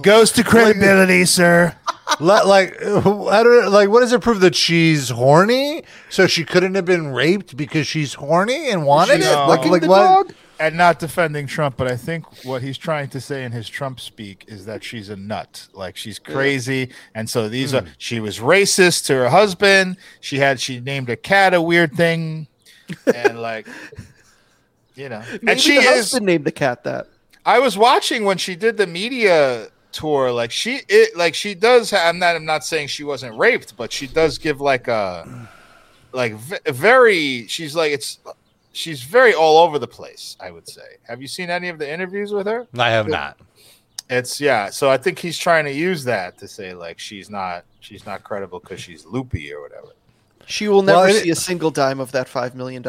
Goes to credibility, sir. <laughs> Li- like, uh, I don't like. What does it prove that she's horny? So she couldn't have been raped because she's horny and wanted She's it. Like, fucking like the what? dog? And not defending Trump, but I think what he's trying to say in his Trump speak is that she's a nut. Like she's crazy. And so these are she was racist to her husband. She had she named a cat a weird thing. And like you know. Maybe and she the is husband named the cat that. I was watching when she did the media tour. Like she, it, like she does. ha- I'm not. I'm not saying she wasn't raped, but she does give like a, like v- very. She's like it's. She's very all over the place. I would say. Have you seen any of the interviews with her? I have not. It's yeah. So I think he's trying to use that to say like she's not. She's not credible because she's loopy or whatever. She will never Well, it- see a single dime of that $5 million.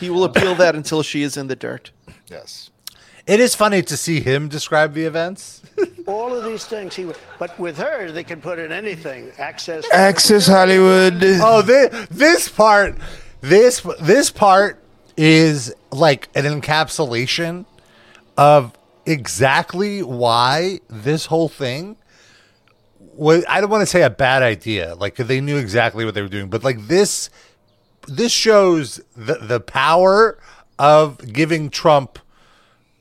He will appeal that until she is in the dirt. Yes. It is funny to see him describe the events. All of these things. He, but with her, they can put in anything. Access. Access Hollywood. Oh, this, this part, this this part is like an encapsulation of exactly why this whole thing was. I don't want to say a bad idea, like they knew exactly what they were doing, but like this, this shows the the power of giving Trump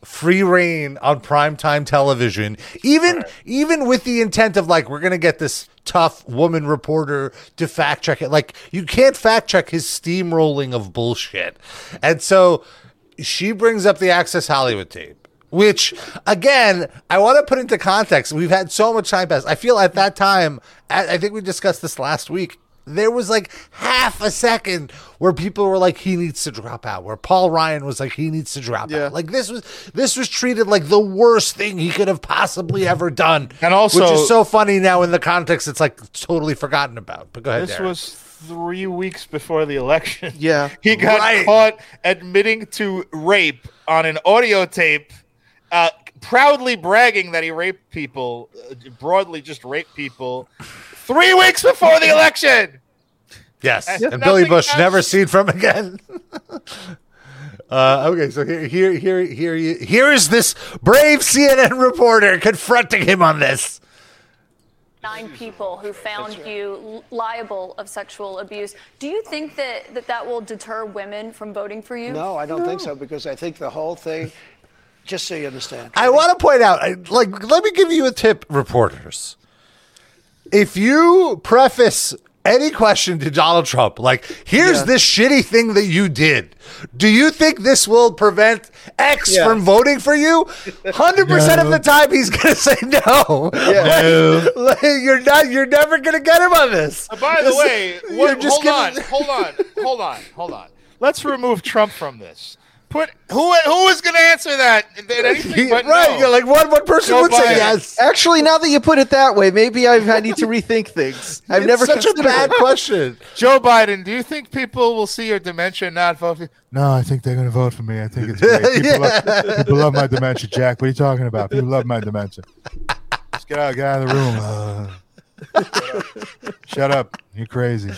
free rein on primetime television even even with the intent of like we're gonna get this tough woman reporter to fact check it. Like you can't fact check his steamrolling of bullshit. And so she brings up the access hollywood tape which again i want to put into context we've had so much time pass. I feel at that time I think we discussed this last week there was like half a second where people were like he needs to drop out where paul ryan was like he needs to drop Yeah. out like this was this was treated like the worst thing he could have possibly ever done And also- which is so funny now in the context it's like totally forgotten about but go ahead This Darren. was three weeks before the election. Yeah. <laughs> He got Right. caught admitting to rape on an audio tape, uh, proudly bragging that he raped people, uh, broadly just raped people, three weeks before the election. Yes, Has and Billy Bush else- never seen from again. <laughs> uh, okay, so here, here, here, here, you- here is this brave CNN reporter confronting him on this. nine people who found you liable of sexual abuse. Do you think that, that that will deter women from voting for you? No, I don't think so because I think the whole thing, just so you understand. I want to point out, like, let me give you a tip, reporters. If you preface any question to Donald Trump, like, here's Yeah. this shitty thing that you did, do you think this will prevent X Yeah. from voting for you? 100% of the time, he's going to say no. Yeah. <laughs> Like, you're not, you're never going to get him on this. Uh, By the This- way, <laughs> you're what, just hold on, giving- hold on, hold on, hold on. Let's remove Trump from this. Put who who is going to answer that? That <laughs> anything but right, no. you're like one one person Joe would say Biden. yes. Actually, now that you put it that way, maybe I, I need to rethink things. I've It's never such a bad it. question. <laughs> Joe Biden, do you think people will see your dementia and not vote for you? No, I think they're going to vote for me. I think it's great. <laughs> People, love, people love my dementia, Jack. What are you talking about? People love my dementia. Just get out, get out of the room. Uh, shut up. You're crazy.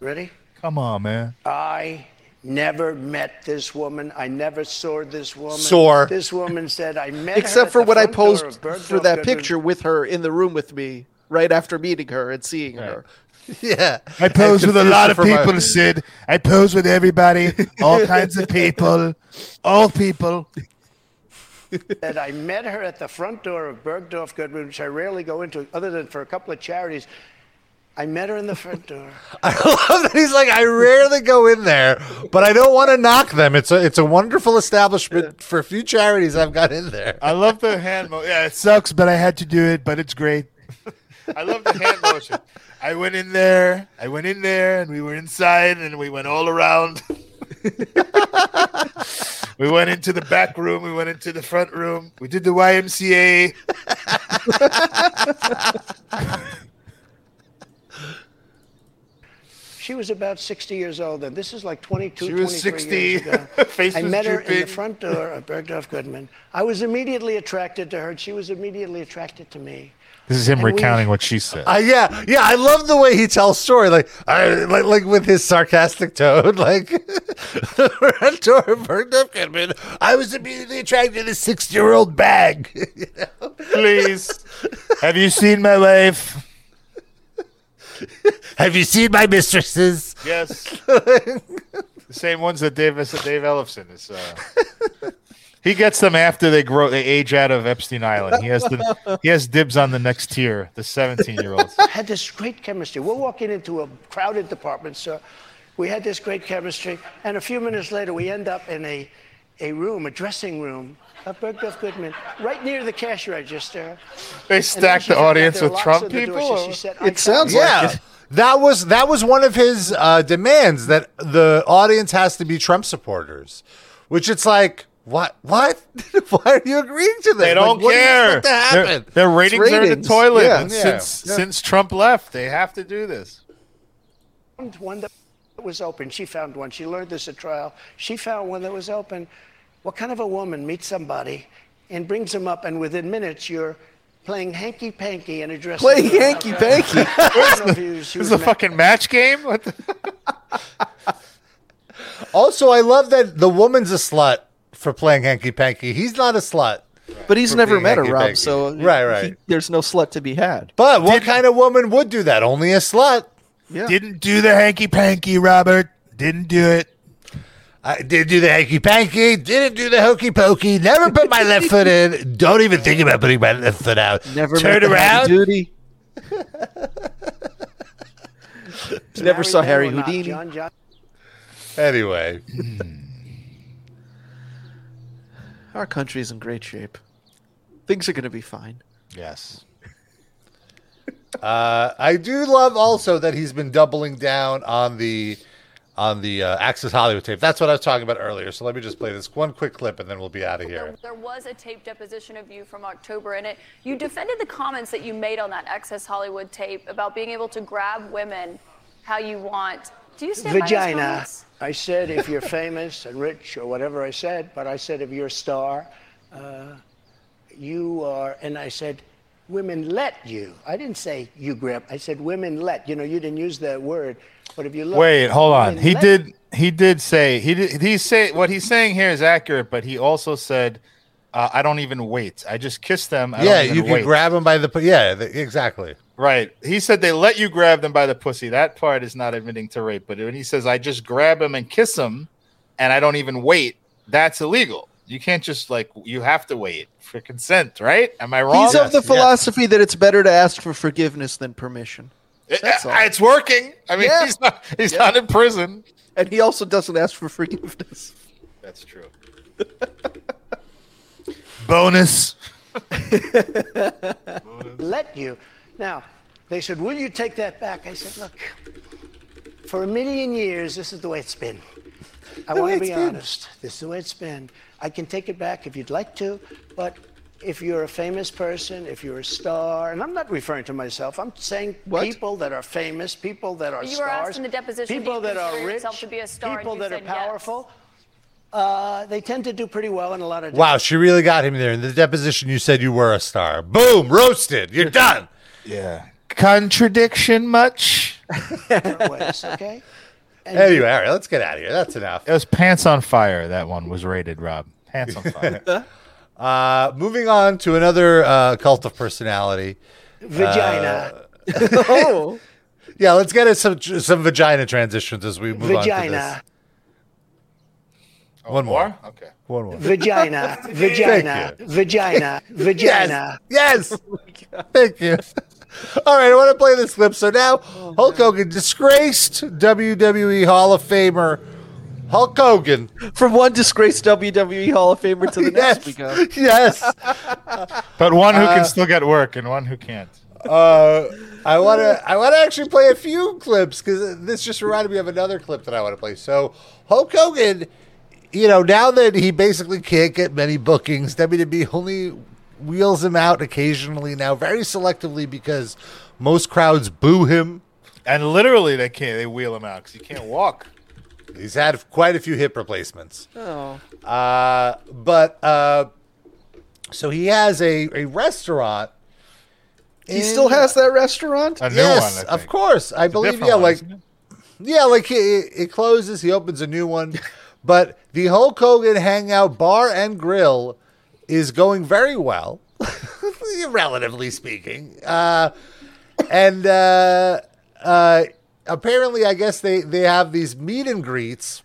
Ready? Come on, man. I never met this woman. I never saw this woman. Saw. This woman said I met her Except at for what I posed for that picture with her in the room with me right after meeting her and seeing her. <laughs> Yeah. I pose with a lot of for my- people, Sid. I pose with everybody, all <laughs> kinds of people, all people. that I met her at the front door of Bergdorf Goodman, which I rarely go into, other than for a couple of charities. I met her in the front door. <laughs> I love that he's like, I rarely go in there, but I don't want to knock them. It's a it's a wonderful establishment for a few charities I've got in there. I love the hand motion. Yeah, it sucks, but I had to do it, but it's great. <laughs> I love the hand motion. I went in there, I went in there, and we were inside, and we went all around. <laughs> we went into the back room, we went into the front room, we did the YMCA. She was about 60 years old, and this is like 22, She was 23 60. years ago. Face <laughs> I was met her in the front door of Bergdorf Goodman. I was immediately attracted to her, and she was immediately attracted to me. This is him And we- recounting what she said. Uh, yeah, yeah, I love the way he tells story, like, I, like, like with his sarcastic tone, <laughs> like, front door of Bergdorf Goodman. I was immediately attracted to this six-year-old bag. <laughs> You know? Please, have you seen my wife? <laughs> Have you seen my mistresses? Yes. <laughs> the same ones that Dave Dave Ellefson is. Uh, he gets them after they grow, they age out of Epstein Island. He has the he has dibs on the next tier, the seventeen year olds. had this great chemistry. We're walking into a crowded department store. We had this great chemistry, and a few minutes later, we end up in a, a room, a dressing room of Bergdorf Goodman, right near the cash register. They And then stack she the audience with Trump on door, people. so she said, It sounds sorry." like Yeah. it. That was that was one of his uh, demands that the audience has to be Trump supporters, which it's like what what <laughs> why are you agreeing to this? They don't Like, what do you care. expect to Their, happen? their ratings, are in the toilet. Yeah. Yeah. Since since Trump left, they have to do this. found one that was open. She found one. She learned this at trial. She found one that was open. What kind of a woman meets somebody and brings them up, and within minutes you're playing hanky panky in a dressing Playing room? hanky panky. I don't know if you- she This is a fucking match game. What the? <laughs> Also, I love that the woman's a slut for playing hanky panky. He's not a slut. But he's never met her, hanky-panky. Rob. So Right, right. he- there's no slut to be had. But what kind of woman would do that? Only a slut. Yeah. Didn't do the hanky panky, Robert. Didn't do it. I didn't do the hanky panky. Didn't do the hokey pokey. Never put my left foot in. Don't even think about putting my left foot out. Never turn met the heavy around. duty. <laughs> Never saw Harry. Houdini. John, John. Anyway, Our country's in great shape. Things are going to be fine. Yes. <laughs> uh, I do love also that he's been doubling down on the on the uh, Access Hollywood tape. That's what I was talking about earlier. So let me just play this one quick clip, and then we'll be out of here. There, there was a tape deposition of you from October, and it you defended the comments that you made on that Access Hollywood tape about being able to grab women how you want. Do you stand by those Vagina. I said if you're <laughs> famous and rich or whatever I said, but I said if you're a star, uh, you are, and I said, women let you. I didn't say you grab. I said women let. You know, you didn't use that word, but if you look, Wait, hold on. He let- did. He did say he did. He say what he's saying here is accurate, but he also said, uh, "I don't even wait. I just kiss them. I yeah, don't even you can wait." grab them by the yeah, th- exactly. Right. He said they let you grab them by the pussy. That part is not admitting to rape. But when he says I just grab him and kiss him, and I don't even wait, that's illegal. You can't just like you have to wait for consent, right? Am I wrong? He's of the yes. philosophy that it's better to ask for forgiveness than permission. It- That's all. it's working. I mean, Yeah. he's not. He's not in prison. And he also doesn't ask for forgiveness. That's true. <laughs> Bonus. let you. Now, they said, Will you take that back? I said, Look, for a million years, this is the way it's been. I want to be been. honest. This is the way it's been. I can take it back if you'd like to, but if you're a famous person, if you're a star, and I'm not referring to myself, I'm saying What? people that are famous, people that are You were stars, asked in the deposition, people you that are rich, to be a star, people that are said yes. powerful. Uh, they tend to do pretty well in a lot of Wow, she really got him there. In the deposition, you said you were a star. Boom, roasted. You're done. Yeah. Contradiction much? different ways. Okay. And Anyway, all right, let's get out of here. That's enough. It was Pants on Fire. That one was rated, Rob. Pants on <laughs> Fire. Uh, moving on to another uh, cult of personality. vagina, <laughs> oh, Yeah, let's get some some vagina transitions as we move on to vagina, this. One more. Okay. One more. vagina, <laughs> vagina, vagina, <laughs> vagina. Yes. Thank you. All right, I want to play this clip. So now, Hulk Hogan, disgraced WWE Hall of Famer, Hulk Hogan. from one disgraced WWE Hall of Famer to the <laughs> next we go. yes. <laughs> But one who can still get work and one who can't. Uh, I want to. I want to actually play a few clips because this just reminded me of another clip that I want to play. So Hulk Hogan, you know, now that he basically can't get many bookings, WWE only wheels him out occasionally now, very selectively because most crowds boo him. And literally, they can't. They wheel him out because he can't walk. He's had quite a few hip replacements. Oh, Uh, but uh, so he has a, a restaurant. he in- still has that restaurant. A new yes, one. I of course. I It's believe. Yeah, one, like isn't yeah, like it, it closes. He opens a new one. <laughs> but the Hulk Hogan Hangout Bar and Grill is going very well, <laughs> relatively speaking. Uh, and uh, uh, apparently, I guess they they have these meet and greets.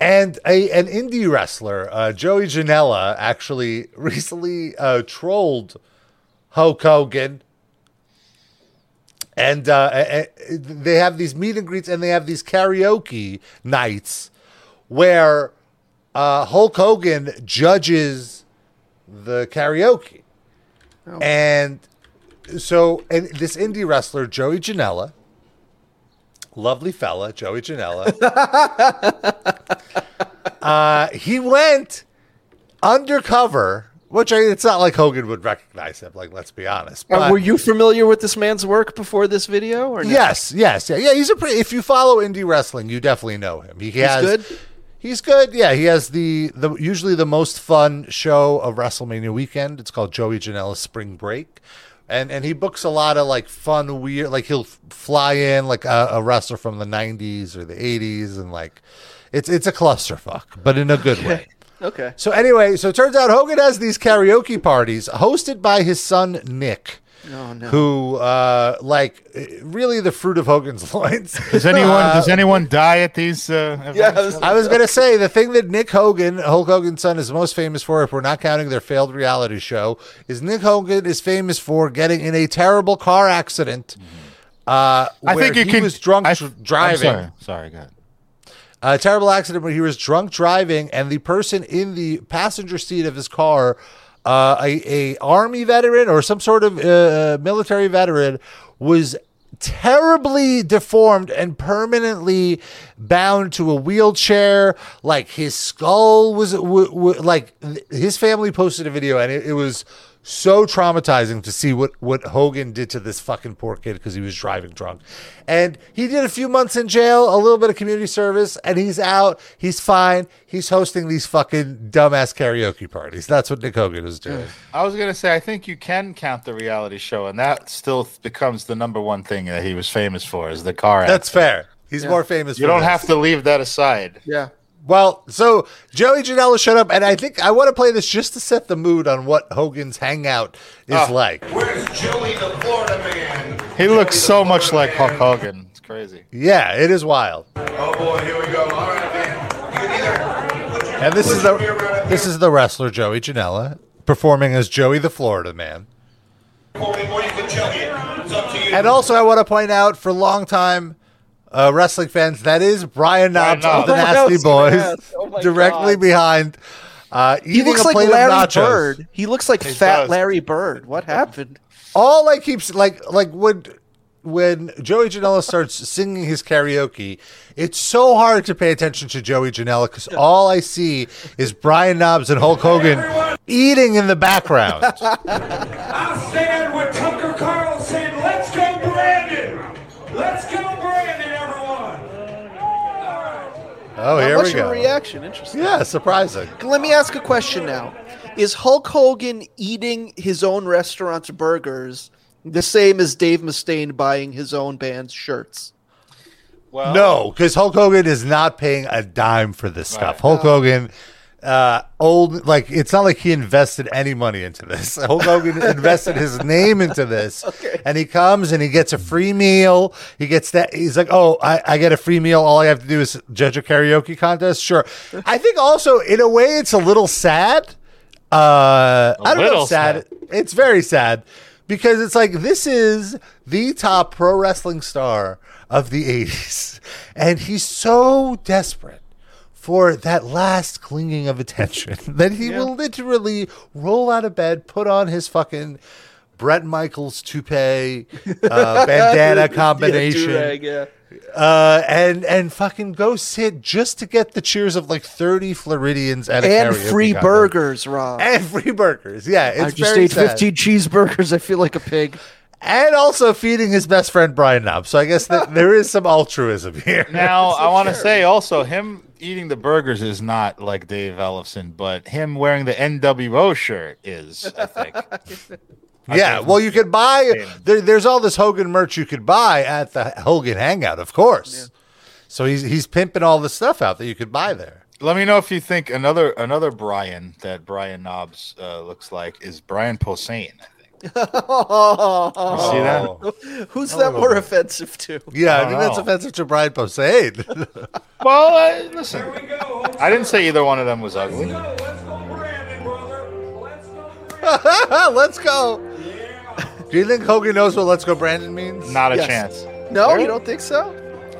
And a an indie wrestler, uh, Joey Janela, actually <laughs> recently uh, trolled Hulk Hogan. And uh, they have these meet and greets and they have these karaoke nights where uh, Hulk Hogan judges the karaoke. And so, and this indie wrestler, Joey Janela, lovely fella, Joey Janela, <laughs> uh, he went undercover, which I, it's not like Hogan would recognize him. Like, let's be honest. Uh, But- were you familiar with this man's work before this video? Or no? Yes, yes, yeah, yeah. He's a pretty. If you follow indie wrestling, you definitely know him. He has, good? He's good. Yeah, he has the the usually the most fun show of WrestleMania weekend. It's called Joey Janela's Spring Break, and and he books a lot of like fun, weird. Like he'll fly in like a, a wrestler from the '90s or the '80s, and like it's it's a clusterfuck, but in a good way. <laughs> Okay. So anyway, so it turns out Hogan has these karaoke parties hosted by his son Nick. Oh no. Who, uh, like, really the fruit of Hogan's <laughs> loins. Does anyone Uh, does anyone die at these uh, events? Yes. I was gonna say the thing that Nick Hogan, Hulk Hogan's son, is most famous for, if we're not counting their failed reality show, is Nick Hogan is famous for getting in a terrible car accident. Uh, I think you he can. was drunk I, dr- I'm driving. sorry. Sorry, go ahead. A terrible accident where he was drunk driving, and the person in the passenger seat of his car, uh, a, a army veteran or some sort of uh, military veteran, was terribly deformed and permanently bound to a wheelchair. Like his skull was w- w- like his family posted a video, and it, it was so traumatizing to see what what Hogan did to this fucking poor kid because he was driving drunk. And he did a few months in jail, a little bit of community service, and he's out. He's fine. He's hosting these fucking dumbass karaoke parties. That's what Nick Hogan is doing. I was gonna say, I think you can count the reality show, and that still becomes the number one thing that he was famous for is the car. That's accident. fair. He's more famous. You for don't this. have to leave that aside. Yeah. Well, so Joey Janela showed up, and I think I want to play this just to set the mood on what Hogan's hangout is Ah. like. Where's Joey the Florida man? He looks so much like Hulk Hogan. It's crazy. Yeah, it is wild. Oh boy, here we go. All right, man. You can either put your- And this put is the right this here, is the wrestler Joey Janela performing as Joey the Florida Man. or you can chug it. It's up to you. And also, I want to point out for a long time uh, wrestling fans that is Brian Brian Knobbs of the Nasty Boys. Oh directly God. behind. Uh, He looks a like Larry. Bird. He looks like He fat does. Larry Bird. What happened? all I keep like like when when Joey Janela starts singing his karaoke, it's so hard to pay attention to Joey Janela because all I see is Brian Knobbs and Hulk Hogan eating in the background. <laughs> Oh, Not here much we of a go. reaction. Interesting. Yeah, surprising. Let me ask a question now. Is Hulk Hogan eating his own restaurant's burgers the same as Dave Mustaine buying his own band's shirts? Well, No, because Hulk Hogan is not paying a dime for this stuff. Right. Hulk oh. Hogan, uh, old like it's not like he invested any money into this. <laughs> Hulk Hogan invested his name into this, <laughs> and he comes and he gets a free meal. He gets that. He's like, oh, I, I get a free meal. All I have to do is judge a karaoke contest. Sure. I think also in a way it's a little sad. Uh, I don't know. little If sad. sad. It's very sad because it's like this is the top pro wrestling star of the 80s and he's so desperate for that last clinging of attention <laughs> that he will literally roll out of bed put on his fucking Bret Michaels toupee uh, <laughs> bandana combination Yeah, do-rag, yeah. uh, and and fucking go sit just to get the cheers of like 30 Floridians at a And free contest. burgers, Rob. and free burgers yeah it's I just very ate sad. 15 cheeseburgers. I feel like a pig. and also feeding his best friend Brian Knobbs. So I guess that there is some altruism here. Now <laughs> I want to say also him eating the burgers is not like Dave Ellefson, but him wearing the NWO shirt is. I think. <laughs> yeah, well, you could buy there, there's all this Hogan merch you could buy at the Hogan Hangout, of course. So he's he's pimping all the stuff out that you could buy there. Let me know if you think another another Brian that Brian Knobbs uh, looks like is Brian Posehn. I think. You see that? Oh. Who's that more offensive to? Yeah, I, I think don't that's offensive to Brian Posehn. <laughs> Well, uh, listen, I didn't say either one of them was ugly. Let's go, Brandon, brother. Let's go. <laughs> Let's go. Do you think Hogan knows what "Let's Go, Brandon" means? Not a Yes. chance. No, Really? you don't think so?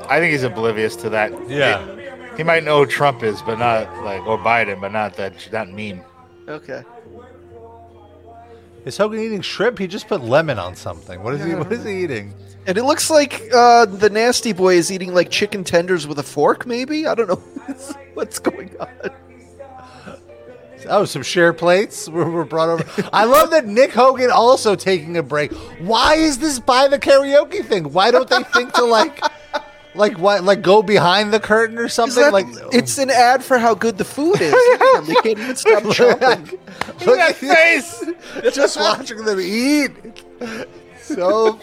I think he's oblivious to that. Yeah. He, he might know who Trump is, but not like or Biden, but not that that meme. Okay. Is Hogan eating shrimp? He just put lemon on something. What is he? What is he eating? And it looks like uh, the nasty boy is eating like chicken tenders with a fork, maybe? I don't know <laughs> what's going on. Oh, some share plates were, were brought over. I love that Nick Hogan also taking a break. Why is this by the karaoke thing? Why don't they think to like, like what, like go behind the curtain or something? that- like it's an ad for how good the food is. <laughs> Look. They can't even stop chomping. look at <laughs> face. Just watching them eat. So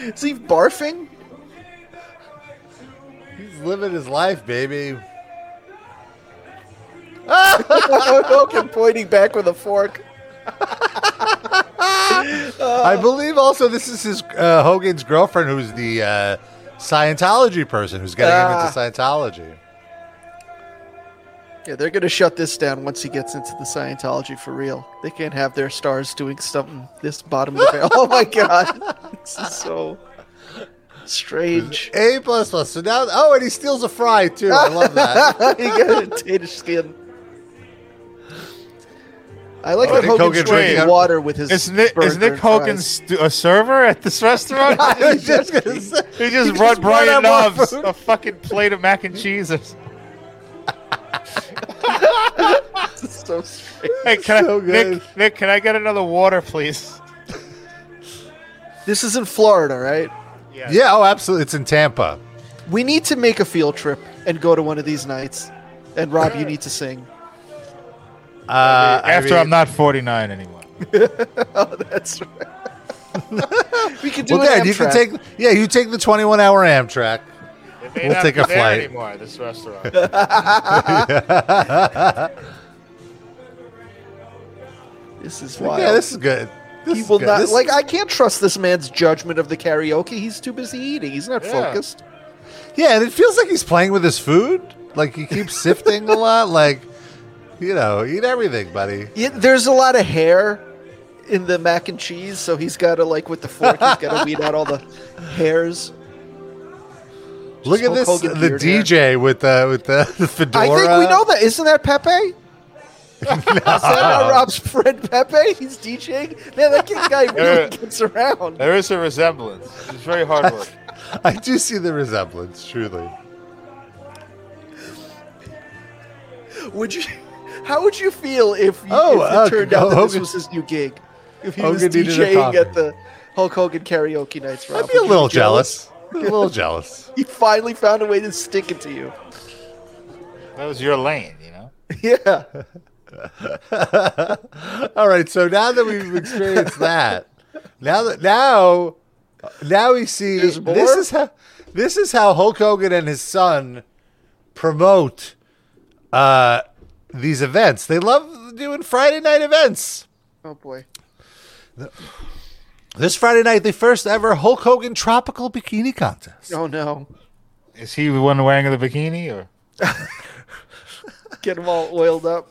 Is he barfing? he's living his life, baby. <laughs> Hogan pointing back with a fork. I believe also this is his uh, Hogan's girlfriend, who's the uh, Scientology person who's getting him Ah. into Scientology. Yeah, they're gonna shut this down once he gets into the Scientology for real. They can't have their stars doing something this bottom of the barrel. Oh my god, <laughs> this is so strange. A plus plus. So now, oh, and he steals a fry too. I love that. <laughs> he got a tater skin. I like Oh, that Nick Hogan's Hogan drinking drinking- water with his. Is Nick, is Nick and Hogan fries. st- a server at this restaurant? <laughs> I was just gonna <laughs> say. he just He brought just brought Brian out more Knobbs food. a fucking plate of mac and cheese. or s- is <laughs> so strange. Hey, can So I, good. Nick, Nick, can I get another water, please? This is in Florida, right? Yeah. Yeah, oh, absolutely. It's in Tampa. We need to make a field trip and go to one of these nights. And Rob, you need to sing. Uh, I After mean- I'm not 49 anymore. <laughs> oh, that's right. <laughs> we could do well, an Dad, you can take yeah, you take the 21 hour Amtrak. We'll take a there flight. anymore. This restaurant. <laughs> This is wild. Yeah, this is good. This he is will good. not This- like. I can't trust this man's judgment of the karaoke. He's too busy eating. He's not Yeah. focused. Yeah, and it feels like he's playing with his food. Like he keeps sifting a lot. Like, you know, eat everything, buddy. Yeah, there's a lot of hair in the mac and cheese, so he's got to like with the fork. He's got to weed out all the hairs. Look at Hulk this, the beard hair. DJ uh, with the with <laughs> the, the fedora. I think we know that. Isn't that Pepe? <laughs> <laughs> Is that not Rob's friend Pepe? He's DJing. Man, that kid guy really Yeah. gets around. there is a resemblance. It's very hard work. I do see the resemblance, truly. Would you? How would you feel if, you, Oh, if it uh, turned out that this was his new gig? If he was Hogan needed a DJing at the Hulk Hogan karaoke nights, Rob, I'd be a would you little jealous. a little jealous. <laughs> He finally found a way to stick it to you. That was your lane, you know? <laughs> Yeah. <laughs> All right, so now that we've experienced that, now that now now we see this is how this is how Hulk Hogan and his son promote uh these events. They love doing Friday night events. Oh boy. This Friday night, the first ever Hulk Hogan tropical bikini contest. Oh no. Is he the one wearing the bikini or? Get him all oiled up.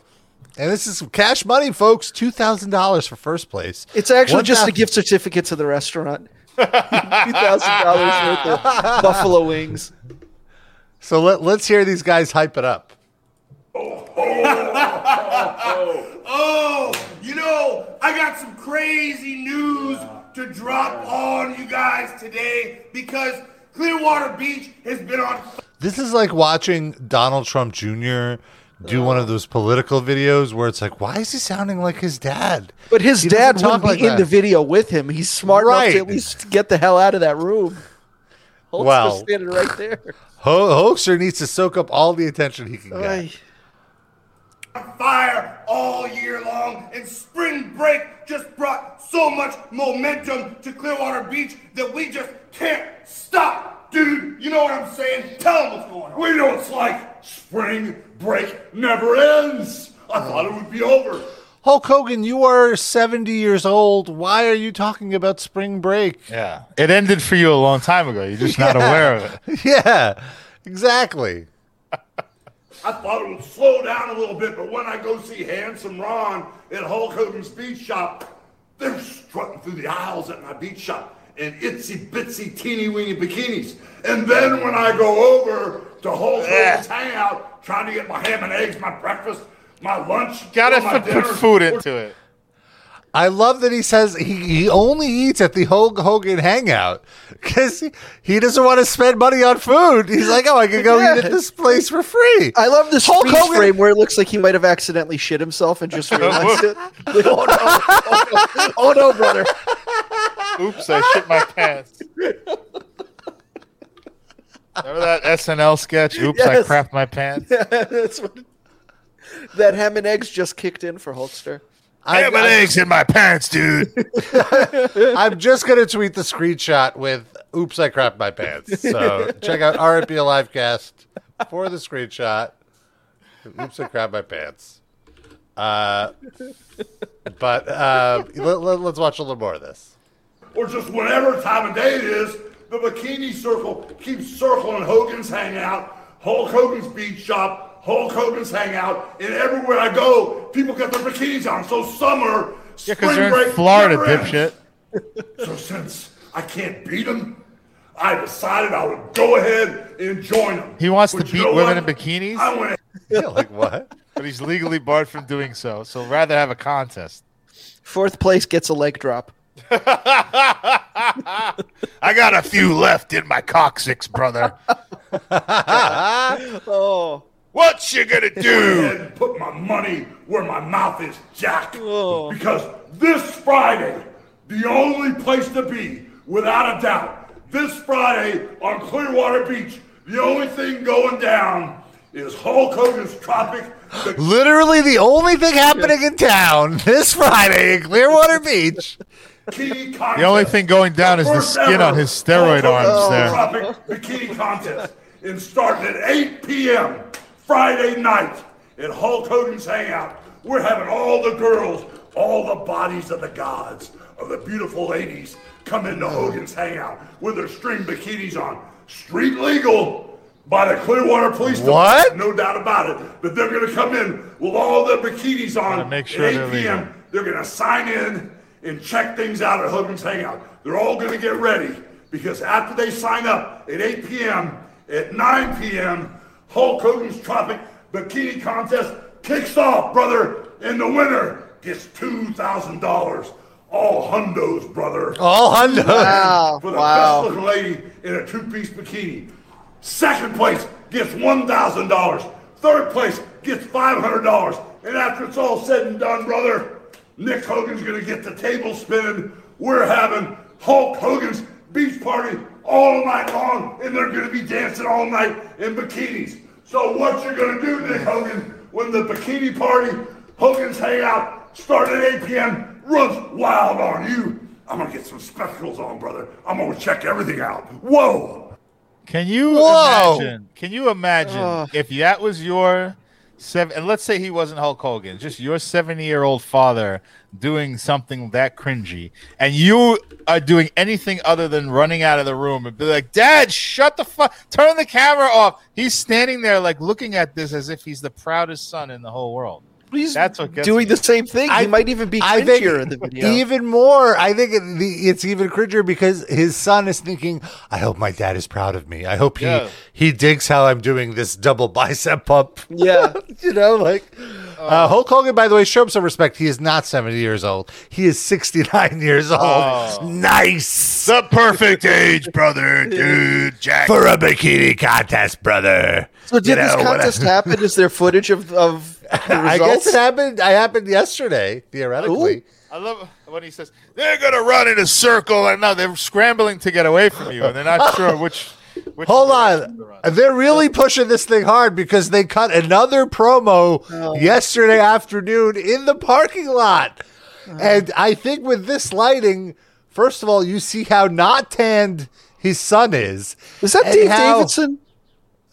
And this is cash money, folks. Two thousand dollars for first place. It's actually just a gift certificate to the restaurant. <laughs> Two thousand dollars worth of buffalo wings. So let, let's hear these guys hype it up. Oh, oh, oh, oh. <laughs> oh, you know, I got some crazy news to drop on you guys today because Clearwater Beach has been on This is like watching Donald Trump Jr. do one of those political videos where it's like, why is he sounding like his dad? But his He doesn't dad wouldn't be like in that. the video with him. He's smart enough Right. to at least get the hell out of that room. Holt's Wow. just standing right there. Ho- Hoaxer needs to soak up all the attention he can get. Ay. Fire all year long, and spring break just brought so much momentum to Clearwater Beach that we just can't stop. Dude, you know what I'm saying? Tell them what's going on. We know it's like spring break never ends. I thought it would be over. Hulk Hogan, you are 70 years old. Why are you talking about spring break? Yeah. It ended for you a long time ago. You're just not <laughs> Yeah. aware of it. <laughs> Yeah, exactly. I thought it would slow down a little bit, but when I go see Handsome Ron at Hulk Hogan's beach shop, they're strutting through the aisles at my beach shop in itsy bitsy teeny weeny bikinis. And then when I go over to Hulk ah. Hogan's hangout, trying to get my ham and eggs, my breakfast, my lunch, Gotta put, put food into it. I love that he says he, he only eats at the Hulk Hogan hangout because he, he doesn't want to spend money on food. He's like, oh, I could go eat at this place for free. I love this Hulk freeze Hogan- frame where it looks like he might have accidentally shit himself and just realized it. <laughs> Like, oh, no, oh no, oh no, brother. Oops, I shit my pants. Remember that SNL sketch? Oops, I Yes. crapped my pants. <laughs> Yeah, That's what, that ham and eggs just kicked in for Hulkster. I, Ham and eggs in my pants, dude. <laughs> I'm just going to tweet the screenshot with "Oops, I crapped my pants." So check out RP Livecast for the screenshot. Oops, I crapped my pants. Uh, but uh, let, let, let's watch a little more of this. or just whatever time of day it is, the bikini circle keeps circling Hogan's hangout, Hulk Hogan's beach shop, Hulk Hogan's hangout, and everywhere I go, people get their bikinis on. So summer, Yeah, spring because you're break, in Florida, never ends. dipshit. So since I can't beat them, I decided I would go ahead and join them. He wants to But you beat women what? in bikinis, I went <laughs> Yeah, like what? but he's legally barred from doing so. So rather have a contest. Fourth place gets a leg drop. <laughs> I got a few left in my coccyx, brother. <laughs> Oh, What you gonna Go do? ahead and put my money where my mouth is, Jack. Because this Friday, the only place to be, without a doubt, this Friday on Clearwater Beach, the only thing going down is Hulk Hogan's Tropic. The Literally the only thing happening in town this Friday in Clearwater Beach. The only thing going down is the skin on his steroid Hulk Hogan's arms there. Tropic bikini contest. And starting at 8 p.m. Friday night at Hulk Hogan's Hangout. We're having all the girls, all the bodies of the gods, of the beautiful ladies come into Hogan's Hangout with their string bikinis on. Street legal by the Clearwater Police What? Department, no doubt about it. But they're going to come in with all their bikinis on make sure at 8 they're p.m. legal. They're going to sign in and check things out at Hogan's Hangout. They're all going to get ready because after they sign up at 8 p.m., at 9 p.m., Hulk Hogan's Tropic Bikini Contest kicks off, brother, and the winner gets $2,000. All hundos, brother. All hundo. Wow. For the Wow. best looking lady in a two-piece bikini. Second place gets $1,000. Third place gets $500. And after it's all said and done, brother, Nick Hogan's gonna get the table spinning. We're having Hulk Hogan's beach party all night long, and they're gonna be dancing all night in bikinis. So what you're gonna do, Nick Hogan, when the bikini party, Hogan's Hangout, start at 8 p.m., runs wild on you. I'm gonna get some spectacles on, brother. I'm gonna check everything out. Whoa! Can you Whoa. imagine? Can you imagine if that was your seven? And let's say he wasn't Hulk Hogan, just your seventy-year-old father doing something that cringy, and you are doing anything other than running out of the room and be like, "Dad, shut the fuck, turn the camera off." He's standing there like looking at this as if he's the proudest son in the whole world. He's That's what doing me. the same thing. he might even be I think cringier in the video. even more. I think it's even cringier because his son is thinking, "I hope my dad is proud of me. I hope he Yeah. he digs how I'm doing this double bicep pump." yeah. <laughs> you know, like uh, Hulk Hogan. By the way, show him some respect. He is not 70 years old. He is 69 years old. Oh. Nice The perfect age, brother, <laughs> dude. Jack. for a bikini contest, brother. So did You this know, when I- contest happen? Is there footage of, of <laughs> the I results? guess it happened. I happened yesterday, theoretically. I love when he says they're gonna run in a circle, and now they're scrambling to get away from you, and they're not <laughs> sure which. Which Hold on. run. They're really pushing this thing hard because they cut another promo Oh. yesterday afternoon in the parking lot. And I think with this lighting, first of all, you see how not tanned his son is. Is that and Dave how- Davidson?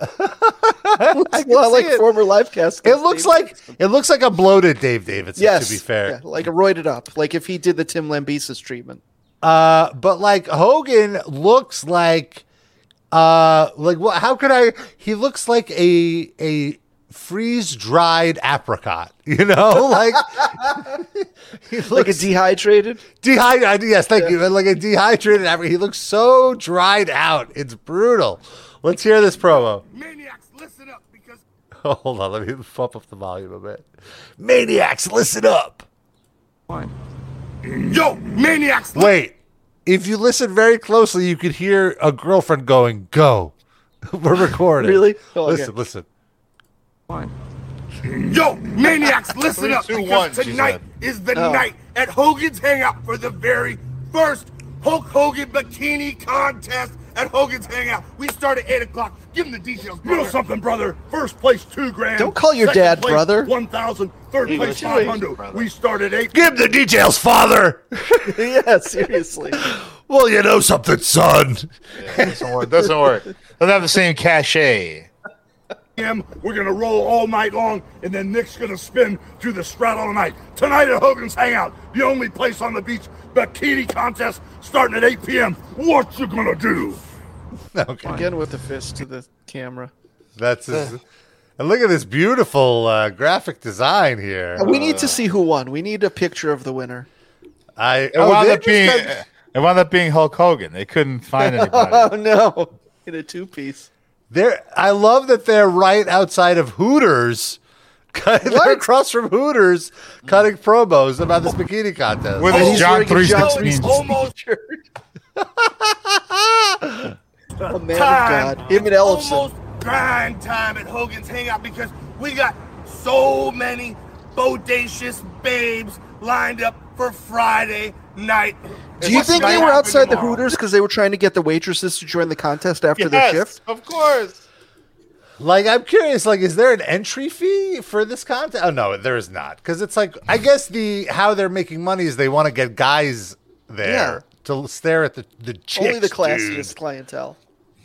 <laughs> <laughs> looks a lot like it. former livecast. It looks like it looks like a bloated Dave Davidson, yes, to be fair. yeah, like a roided up, like if he did the Tim Lambesis treatment. Uh, but like Hogan looks like, uh, like what? How could I? He looks like a a freeze dried apricot. <laughs> You know, like <laughs> he looks Like a dehydrated. dehydrated. Yes, thank you. Like a dehydrated apricot. He looks so dried out. It's brutal. Let's hear this promo. Maniacs, listen up because <laughs> hold on, let me bump up the volume a bit. Maniacs, listen up. One. yo, maniacs, Wait, if you listen very closely, you could hear a girlfriend going, "Go." <laughs> We're recording. Really? Oh, okay. listen, listen. Yo, maniacs, listen Three, up two, because one, tonight is the Oh. night at Hogan's Hangout for the very first Hulk Hogan bikini contest at Hogan's Hangout. We start at 8 o'clock. Give him the details. You know something, brother? First place, two grand. Don't call your Second dad place, brother. 1,000. Third place, 500. We start at 8 Give him the details, father. <laughs> yeah, seriously. <laughs> well, you know something, son. Yeah, doesn't work. <laughs> Doesn't work. Doesn't have the same cachet. p.m. We're going to roll all night long, and then Nick's going to spin through the strat all night. Tonight at Hogan's Hangout, the only place on the beach, bikini contest starting at 8 p.m. What you going to do? <laughs> Okay, Again with the fist to the camera. that's his, and look at this beautiful uh, graphic design here. we need to see who won. We need a picture of the winner. I It oh, wound they up being. just It wound up being Hulk Hogan. They couldn't find <laughs> anybody. Oh no! In a two piece. they're. I love that they're right outside of Hooters. They're What? across from Hooters, cutting promos about this bikini contest. With <laughs> Oh, his he's John three John sixteen. 316 Almost shirt. a man time. of God. Him and Ellefson. Almost grind time at Hogan's Hangout because we got so many bodacious babes lined up for Friday night. Do you think they were happen outside the? Hooters because they were trying to get the waitresses to join the contest after their shift? of course. Like I'm curious, like is there an entry fee for this content? Oh no, there is not, because it's like I guess the how they're making money is they want to get guys there Yeah. to stare at the the chicks, Only the dude. classiest clientele.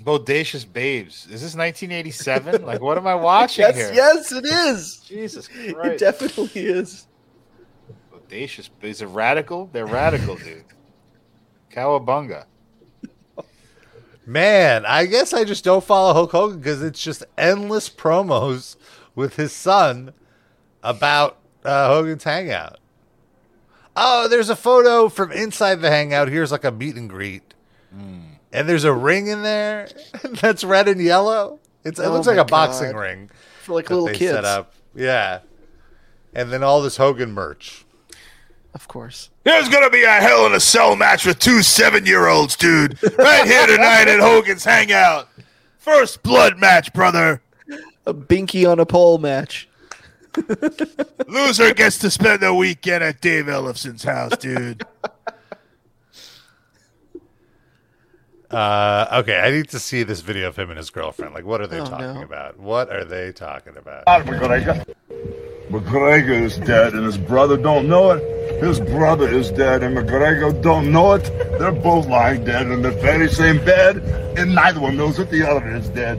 Bodacious babes. Is this 1987? <laughs> like, what am I watching Yes, here? yes, it is. <laughs> Jesus <laughs> It definitely is. Bodacious. Is it radical? They're radical, dude. Cowabunga. Man, I guess I just don't follow Hulk Hogan because it's just endless promos with his son about uh, Hogan's Hangout. Oh, there's a photo from inside the Hangout. Here's like a meet and greet, and there's a ring in there <laughs> that's red and yellow. It's, it Oh looks like a boxing ring For like little kids. set up. Yeah, and then all this Hogan merch. Of course. There's gonna be a hell in a cell match with two seven-year-olds, dude. Right here tonight at Hogan's Hangout. First blood match, brother. A binky on a pole match. Loser gets to spend the weekend at Dave Ellefson's house, dude. Uh, okay, I need to see this video of him and his girlfriend. Like, what are they Oh, talking no. about? What are they talking about? McGregor. McGregor is dead and his brother don't know it. His brother is dead and McGregor don't know it. They're both lying dead in the very same bed and neither one knows that the other is dead.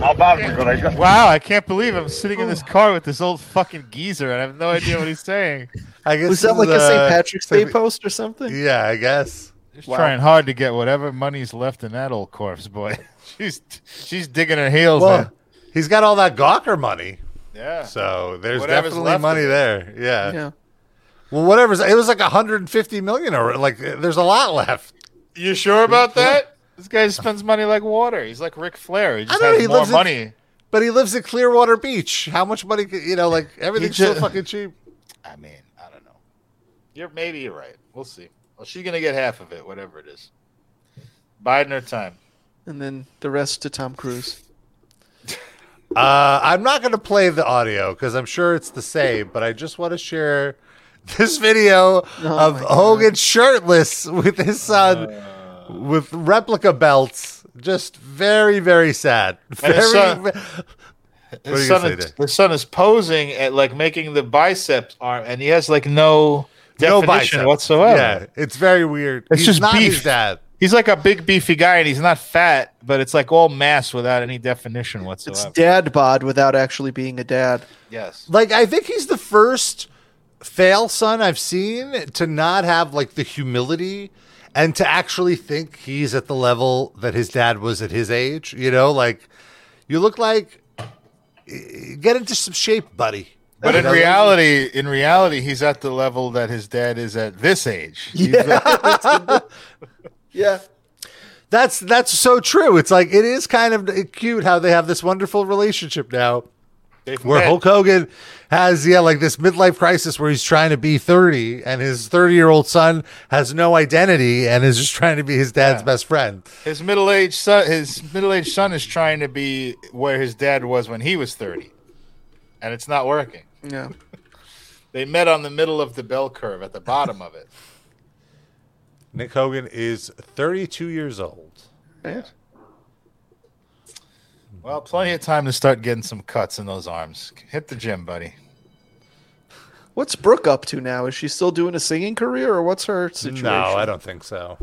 How about McGregor? Wow, I can't believe I'm sitting in this car with this old fucking geezer and I have no idea what he's saying. I guess Was that like is, a St. uh, Patrick's Day post or something? Yeah, I guess. Just Wow. trying hard to get whatever money's left in that old corpse, boy. <laughs> she's she's digging her heels Well, in. he's got all that Gawker money, Yeah. so there's Whatever's definitely money there. Yeah. Yeah. Well, whatever's it was like 150 million, or like there's a lot left. You sure about that? This guy spends money like water. He's like Ric Flair. He just don't know, has he more lives in- money. But he lives at Clearwater Beach. How much money? could- You know, like everything's so fucking cheap. I mean, I don't know. You're maybe you're right. We'll see. Well, she's gonna get half of it, whatever it is. Biden her time. And then the rest to Tom Cruise. Uh, I'm not going to play the audio because I'm sure it's the same, but I just want to share this video Oh of my God. Hogan shirtless with his son with replica belts. Just very, very sad. And Very, his son- ve- What are His son, is, Dave? his son is posing at like making the biceps arm, and he has like no no definition bicep whatsoever. Yeah, it's very weird. It's He's just not beef. his dad. He's like a big beefy guy, and he's not fat, but it's like all mass without any definition whatsoever. It's dad bod without actually being a dad. yes. Like I think he's the first fail son I've seen to not have like the humility and to actually think he's at the level that his dad was at his age. You know, like you look like get into some shape, buddy. But in reality, in reality, he's at the level that his dad is at this age. <laughs> He's- Yeah. <laughs> <laughs> yeah. that's that's so true. It's like it is kind of cute how they have this wonderful relationship now. they've where met. Hulk Hogan has yeah like this midlife crisis where he's trying to be 30 and his 30 year old son has no identity and is just trying to be his dad's best friend. his middle aged son, his middle aged son is trying to be where his dad was when he was thirty, and it's not working. Yeah. <laughs> They met on the middle of the bell curve at the bottom of it. Nick Hogan is 32 years old. Right. Well, plenty of time to start getting some cuts in those arms. Hit the gym, buddy. What's Brooke up to now? Is she still doing a singing career or what's her situation? No, I don't think so.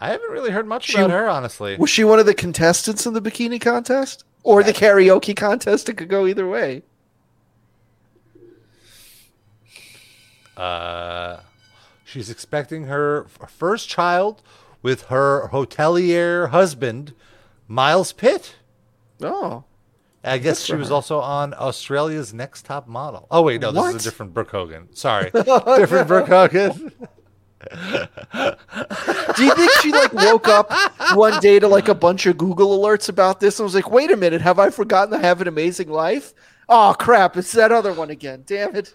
I haven't really heard much She- about her, honestly. Was she one of the contestants in the bikini contest? Or the karaoke contest? It could go either way. Uh, she's expecting her first child with her hotelier husband, Miles Pitt. Oh. I guess she was her. also on Australia's Next Top Model. Oh wait, no, this What? is a different Brooke Hogan. Sorry, <laughs> different Brooke Hogan. <laughs> Do you think she like woke up one day to like a bunch of Google alerts about this and was like, wait a minute, have I forgotten I have an amazing life? Oh crap, it's that other one again. Damn it.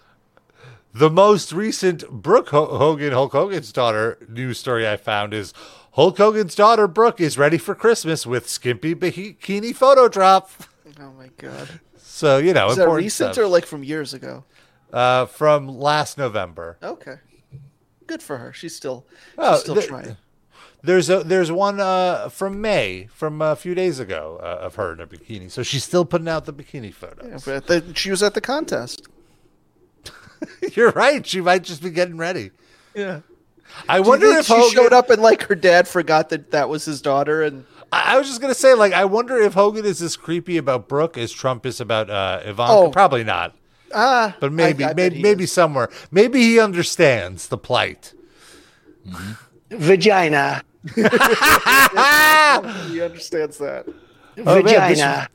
The most recent Brooke Ho- Hogan, Hulk Hogan's daughter news story I found is Hulk Hogan's daughter Brooke is ready for Christmas with skimpy bikini photo drop. Oh my god. So you know, Is that recent stuff. or like from years ago? uh, from last November. Okay. Good for her. She's still she's Oh, still the- trying. There's a there's one uh, from May from a few days ago uh, of her in a bikini. So she's still putting out the bikini photo. Yeah, but the, she was at the contest. <laughs> You're right. She might just be getting ready. Yeah. I Do you wonder think if she Hogan, showed up and like her dad forgot that that was his daughter and I I was just gonna say, like, I wonder if Hogan is as creepy about Brooke as Trump is about uh, Ivanka. Oh. Probably not, ah, but maybe, I, I maybe, maybe is. somewhere. Maybe he understands the plight. Vagina. <laughs> he understands that. Oh, man, this- Vagina.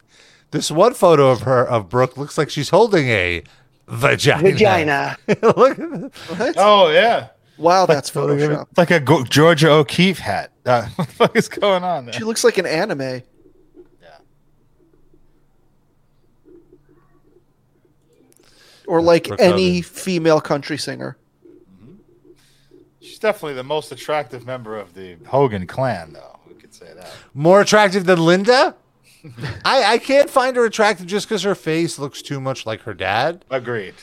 This one photo of her of Brooke looks like she's holding a vagina. Vagina. <laughs> Look at What? Oh yeah, Wow, that's Photoshop. It's like a Go- Georgia O'Keeffe hat. Uh, <laughs> what the fuck is going on there? She looks like an anime. Yeah. Or like Brooke any Hogan. female country singer. She's definitely the most attractive member of the Hogan clan, though. We could say that. More attractive than Linda? I, I can't find her attractive just because her face looks too much like her dad. Agreed.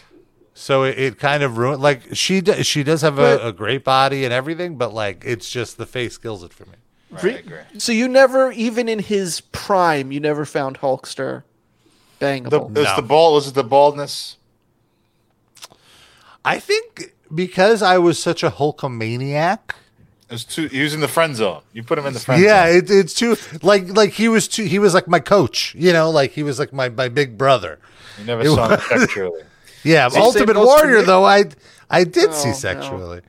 So it, it kind of ruined. Like she d- she does have But- a, a great body and everything, but like it's just the face kills it for me. Right, Re- I agree. So you never, even in his prime, you never found Hulkster The, bangable. is No. the bald? Is it the baldness? I think because I was such a Hulkamaniac. It was too. He was in the friend zone. You put him in the friend Yeah, zone. it, it's too like like he was too. He was like my coach, you know, like he was like my my big brother. You never It saw him <laughs> sexually. Yeah, Same Ultimate Warrior though. I I did see Oh, no. sexually.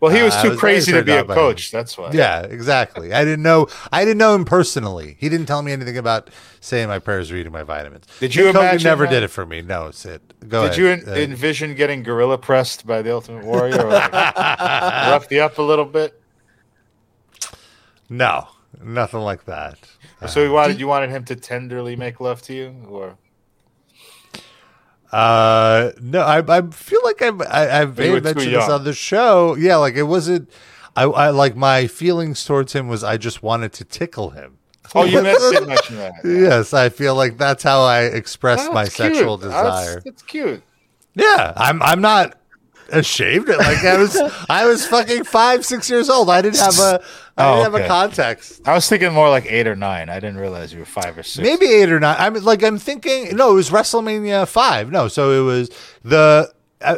Well, he was Uh, too was crazy to be a coach. That's why. Yeah, exactly. I didn't know. I didn't know him personally. He didn't tell me anything about saying my prayers, or eating my vitamins. Did you Nick Hogan imagine never that? did it for me. No, Sid. Go Did ahead. you en- Uh, envision getting gorilla pressed by the Ultimate Warrior? Or <laughs> like, rough you up a little bit. No, nothing like that. so you wanted you wanted him to tenderly make love to you, or Uh, no, I, I feel like I've, I, I've You were too mentioned this on the show. Yeah, like it wasn't. I, I like my feelings towards him was I just wanted to tickle him. oh, you mentioned did <laughs> mention that. Yes, I feel like that's how I express Oh, my cute. sexual That's- desire. That's cute. Yeah, I'm. I'm not ashamed. Like I was. <laughs> I was fucking five, six years old. I didn't have a. I Oh, didn't have okay. a context. I was thinking more like eight or nine. I didn't realize you were five or six. Maybe eight or nine. I'm like I'm thinking. No, it was WrestleMania five. No, so it was the. Uh,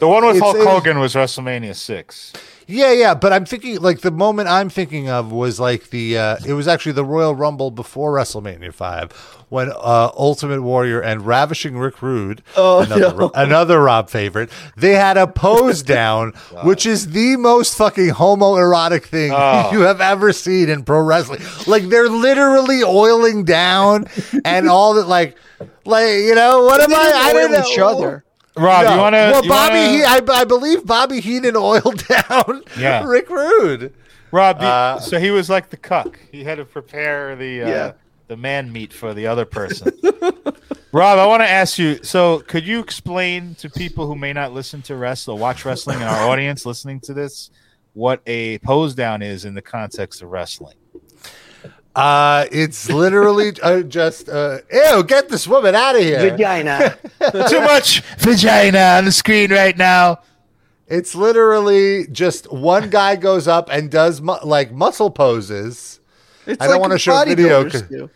the one with Hulk Hogan was WrestleMania six. Yeah, yeah, but I'm thinking like the moment I'm thinking of was like the uh it was actually the Royal Rumble before WrestleMania 5 when uh Ultimate Warrior and Ravishing Rick Rude, Oh, <laughs> another, no. another Rob favorite, they had a pose down <laughs> which is the most fucking homoerotic thing Oh. <laughs> you have ever seen in pro wrestling. Like they're literally oiling down and all that like like you know, what am They I didn't I don't oil know. each other. Rob, No. you want to? Well, Bobby, He- I, I believe Bobby Heenan oiled <laughs> down Yeah. Rick Rude. Rob, the- Uh, so he was like the cuck. He had to prepare the uh, Yeah. the man meat for the other person. <laughs> Rob, I want to ask you. So, could you explain to people who may not listen to wrestle, watch wrestling, in our <laughs> audience listening to this, what a pose down is in the context of wrestling? Uh, it's literally <laughs> uh, just, uh, ew, get this woman out of here. Vagina. <laughs> Too much vagina on the screen right now. It's literally just one guy goes up and does mu- like muscle poses. It's I don't like wanna what show video, do.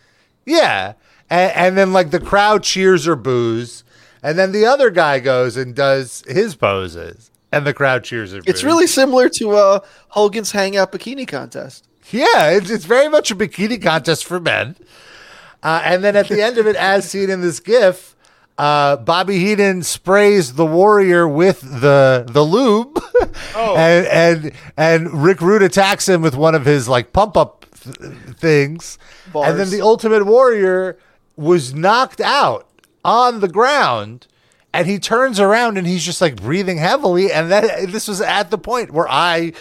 Yeah. And, and then like the crowd cheers or boos. And then the other guy goes and does his poses. And the crowd cheers or boos. It's really similar to uh, Hogan's Hangout Bikini Contest. Yeah, it's, it's very much a bikini contest for men. Uh, and then at the end of it, as seen in this GIF, uh, Bobby Heenan sprays the warrior with the the lube, Oh. <laughs> and and and Rick Rude attacks him with one of his like pump up th- things, and then the Ultimate Warrior was knocked out on the ground. And he turns around and he's just like breathing heavily. And that this was at the point where I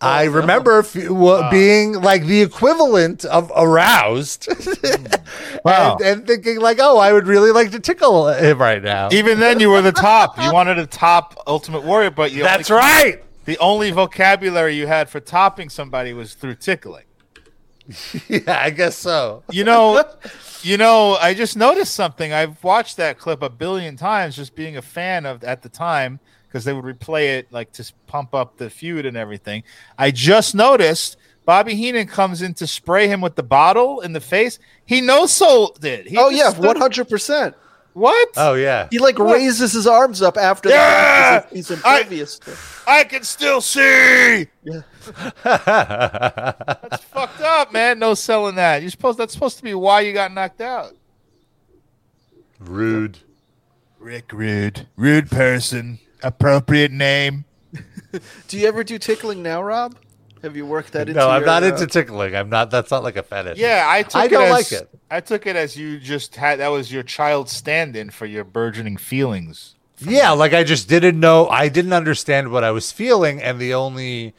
I oh, remember f- w- being like the equivalent of aroused, <laughs> Wow. and, and thinking like, "Oh, I would really like to tickle him right now." Even then, you were the top. You wanted a top Ultimate Warrior, but you That's only- right. The only vocabulary you had for topping somebody was through tickling. <laughs> Yeah, I guess so. You know, you know. I just noticed something. I've watched that clip a billion times, just being a fan of at the time because they would replay it like to pump up the feud and everything. I just noticed Bobby Heenan comes in to spray him with the bottle in the face. He no sold it. He Oh yeah, one hundred percent. What? Oh yeah. He like raises his arms up after Yeah! the fact as he's I- impervious. to- I can still see. Yeah. <laughs> That's fucked up, man. No selling that. You're supposed. That's supposed to be why you got knocked out. Rude. Rick Rude. Rude person. Appropriate name. <laughs> Do you ever do tickling now, Rob? Have you worked that into? No, I'm your, not uh, into tickling. I'm not. That's not like a fetish. Yeah, I took I it don't as, like it. I took it as you just had that was your child stand-in for your burgeoning feelings. Yeah, like I just didn't know. I didn't understand what I was feeling, and the only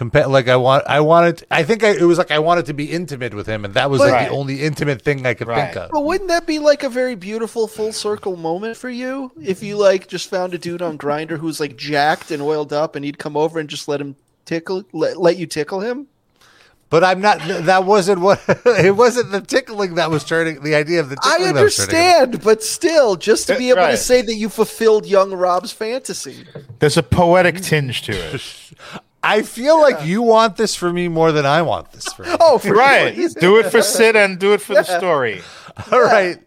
compa- like I want, I wanted. I think I, it was like I wanted to be intimate with him, and that was But- like Right. the only intimate thing I could Right. think of. But wouldn't that be like a very beautiful full circle moment for you if you like just found a dude on Grindr who's like jacked and oiled up, and he'd come over and just let him tickle, let, let you tickle him? But I'm not. That wasn't what. <laughs> it wasn't the tickling that was turning the idea of the. I Tickling that was turning understand, but still, just to be uh, able to say that you fulfilled young Rob's fantasy. There's a poetic tinge to it. <laughs> I feel like you want this for me more than I want this for me. Oh, for right. sure. Do it for Sid and do it for the story. <laughs> All right.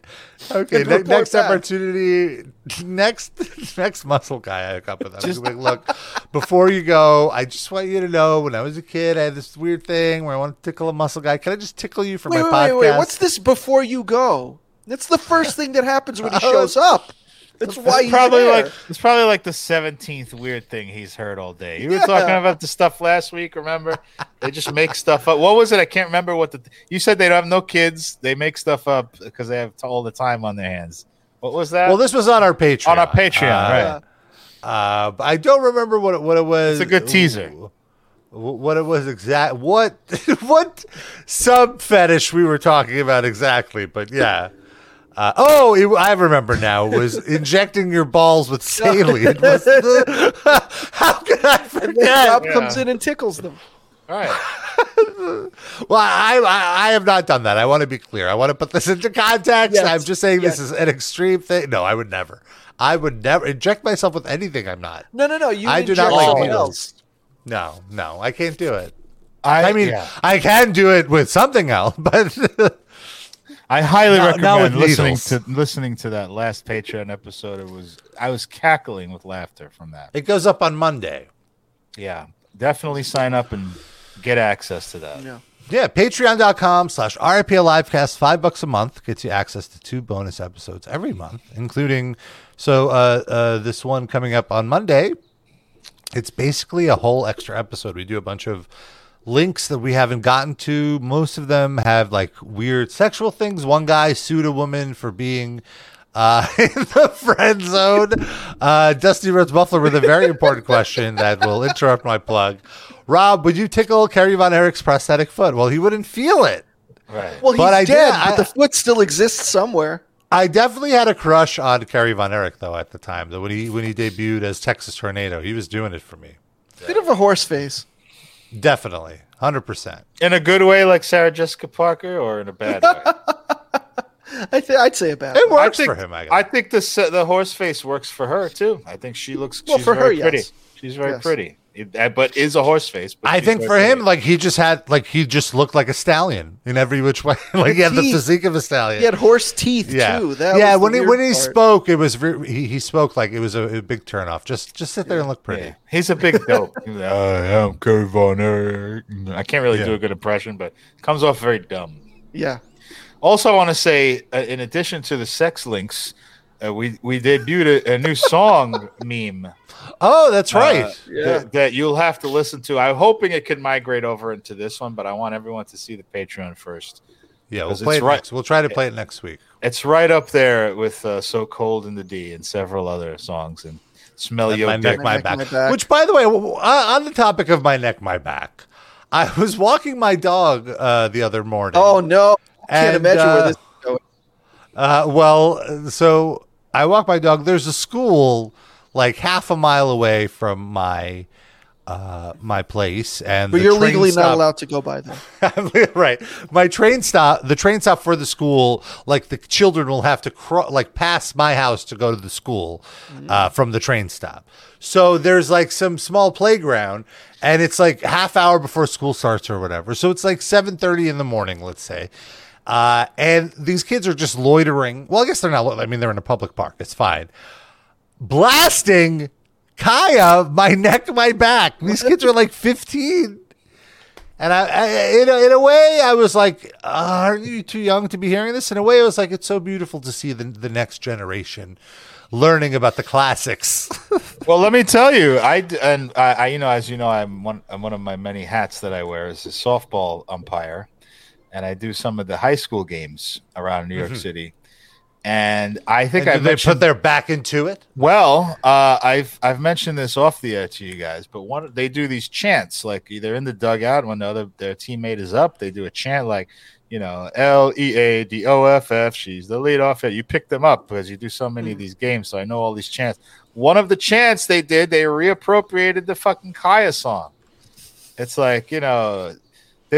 Okay. Ne- next back. opportunity. Next <laughs> next muscle guy I hook up with. I'm just like, look, before you go, I just want you to know when I was a kid, I had this weird thing where I want to tickle a muscle guy. Can I just tickle you for Wait, my wait, podcast? wait, wait. What's this before you go? That's the first thing that happens when he <laughs> shows up. That's why It's he's probably there. like it's probably like the seventeenth weird thing he's heard all day. You were talking about the stuff last week. Remember, they just make stuff up. What was it? I can't remember what the. You said they don't have no kids. They make stuff up because they have all the time on their hands. What was that? well, this was on our Patreon. on our Patreon, Uh, right? Uh, but I don't remember what it, what it was. It's a good teaser. Wh- What it was exact? What <laughs> what sub fetish we were talking about exactly? But yeah. Uh, oh, it, I remember now. It was <laughs> injecting your balls with saline. <laughs> The- <laughs> how could I And then forget? Rob comes in and tickles them. All right. Well, I, I I have not done that. I want to be clear. I want to put this into context. Yes, I'm just saying this is an extreme thing. No, I would never. I would never inject myself with anything. I'm not. No, no, no. You I do inject not like needles. else. No, no, I can't do it. I, I mean, yeah. I can do it with something else, but I highly Not- not recommend with listening needles. to listening to that last Patreon episode. It was I was cackling with laughter from that. it goes up on Monday. Yeah, definitely sign up and get access to that. Yeah. Yeah, patreon.com slash RIPL Livecast, five bucks a month gets you access to two bonus episodes every month, including so uh, uh, this one coming up on Monday. It's basically a whole extra episode. We do a bunch of links that we haven't gotten to. Most of them have like weird sexual things. One guy sued a woman for being uh, <laughs> in the friend zone. Uh, Dusty Rhodes Buffalo with a very important question that will interrupt my plug. Rob, would you tickle Kerry Von Erich's prosthetic foot? Well, he wouldn't feel it. Right. Well, he's But I did- dead, I- but the foot still exists somewhere. I definitely had a crush on Kerry Von Erich though at the time. That when he when he debuted as Texas Tornado, he was doing it for me. Bit of a horse face. Definitely, hundred percent. In a good way, like Sarah Jessica Parker, or in a bad way? <laughs> I th- I'd say about It it. works think, for him. I, I think the the horse face works for her too. I think she looks. Well, she's for very her, pretty. yes. She's very Yes. pretty. It- but is a horse face. But I think for him, pretty. like he just had like he just looked like a stallion in every which way. <laughs> like he had the physique of a stallion. He had horse teeth yeah, too. That yeah. When he weird when he part. spoke, it was re- he he spoke like it was a, a big turnoff. Just just sit there and look pretty. Yeah. He's a big dope. <laughs> He's like, "I am Kurt Von Erich." I can't really Yeah. do a good impression, but comes off very dumb. Yeah. Also, I want to say, uh, in addition to the sex links, uh, we we debuted a, a new song <laughs> meme Oh, that's right. uh, Yeah. that, that you'll have to listen to. I'm hoping it can migrate over into this one, but I want everyone to see the Patreon first. yeah, we'll 'cause play it's it right- next. We'll try to play it next week. It's right up there with uh, "So Cold in the D" and several other songs, and Smell And your my neck, my, back. my back. Which, by the way, uh, on the topic of my neck, my back, I <laughs> was walking my dog uh, the other morning. Oh no! I can't And, imagine uh, where this is going. Uh, well, so I walk my dog. There's a school like half a mile away from my uh, my place, and But the you're legally not allowed to go by them. <laughs> right. My train stop, the train stop for the school, like the children will have to cro- like pass my house to go to the school uh, from the train stop. So there's like some small playground, and it's like half hour before school starts or whatever. So it's like seven thirty in the morning, let's say. Uh, and these kids are just loitering. Well, I guess they're not. lo- I mean, they're in a public park. It's fine. Blasting Khia, my neck, my back. These kids are like fifteen. And I, I in, a, in a way, I was like, uh, "Aren't you too young to be hearing this?" In a way, it was like, "It's so beautiful to see the the next generation learning about the classics." <laughs> Well, let me tell you, I and I, I, you know, as you know, I'm one. I'm one of my many hats that I wear as a softball umpire, and I do some of the high school games around New York Mhm. City. And I think And I they put their back into it. Well, uh, I've I've mentioned this off the air to you guys, but one they do these chants like either in the dugout when the other their teammate is up, they do a chant like, you know, L E A D O F F. She's the lead off. Hit you pick them up because you do so many of these games, so I know all these chants. One of the chants they did, they reappropriated the fucking Khia song. It's like you know,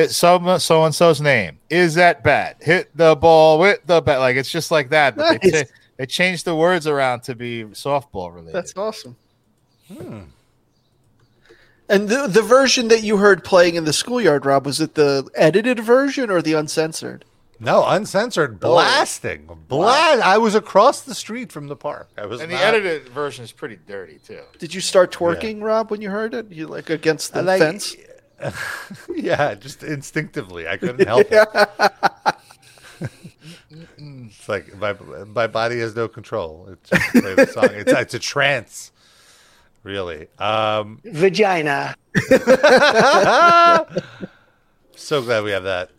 so so and so's name is that bat hit the ball with the bat like it's just like that. But they, Nice. cha- they changed the words around to be softball related. That's awesome. Hmm. And the the version that you heard playing in the schoolyard, Rob, was it the edited version or the uncensored? No, uncensored blasting. Blast. I was across the street from the park. I was and the edited version is pretty dirty too. Did you start twerking, Rob, when you heard it? You like against the like- fence? <laughs> yeah, just instinctively. I couldn't <laughs> help it. <laughs> it's like my my body has no control. It's just play the song. It's it's a trance, really. Um, Vagina. so glad we have that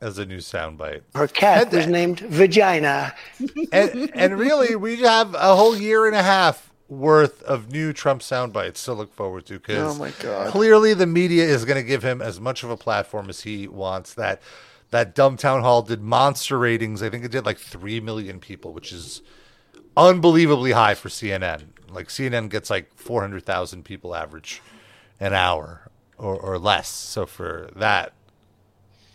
as a new soundbite. Her cat was named Vagina. and and really, we have a whole year and a half worth of new Trump sound bites to look forward to. Because Oh my God. clearly the media is going to give him as much of a platform as he wants. That that dumb town hall did monster ratings. I think it did like three million people, which is unbelievably high for CNN. Like CNN gets like four hundred thousand people average an hour or, or less. So for that,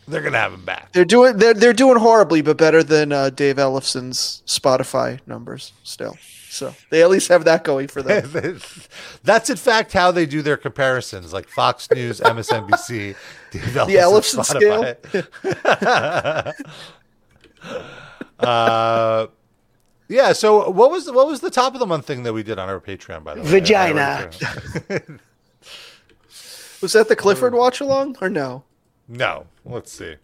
they're gonna have him back. They're doing they're they're doing horribly, but better than uh, Dave Ellefson's Spotify numbers still. So they at least have that going for them. <laughs> That's in fact how they do their comparisons, like Fox News, MSNBC, <laughs> the Ellefson <laughs> uh, yeah. So what was what was the top of the month thing that we did on our Patreon? By the way, Vagina. Was that the Clifford watch along or no? no, let's see.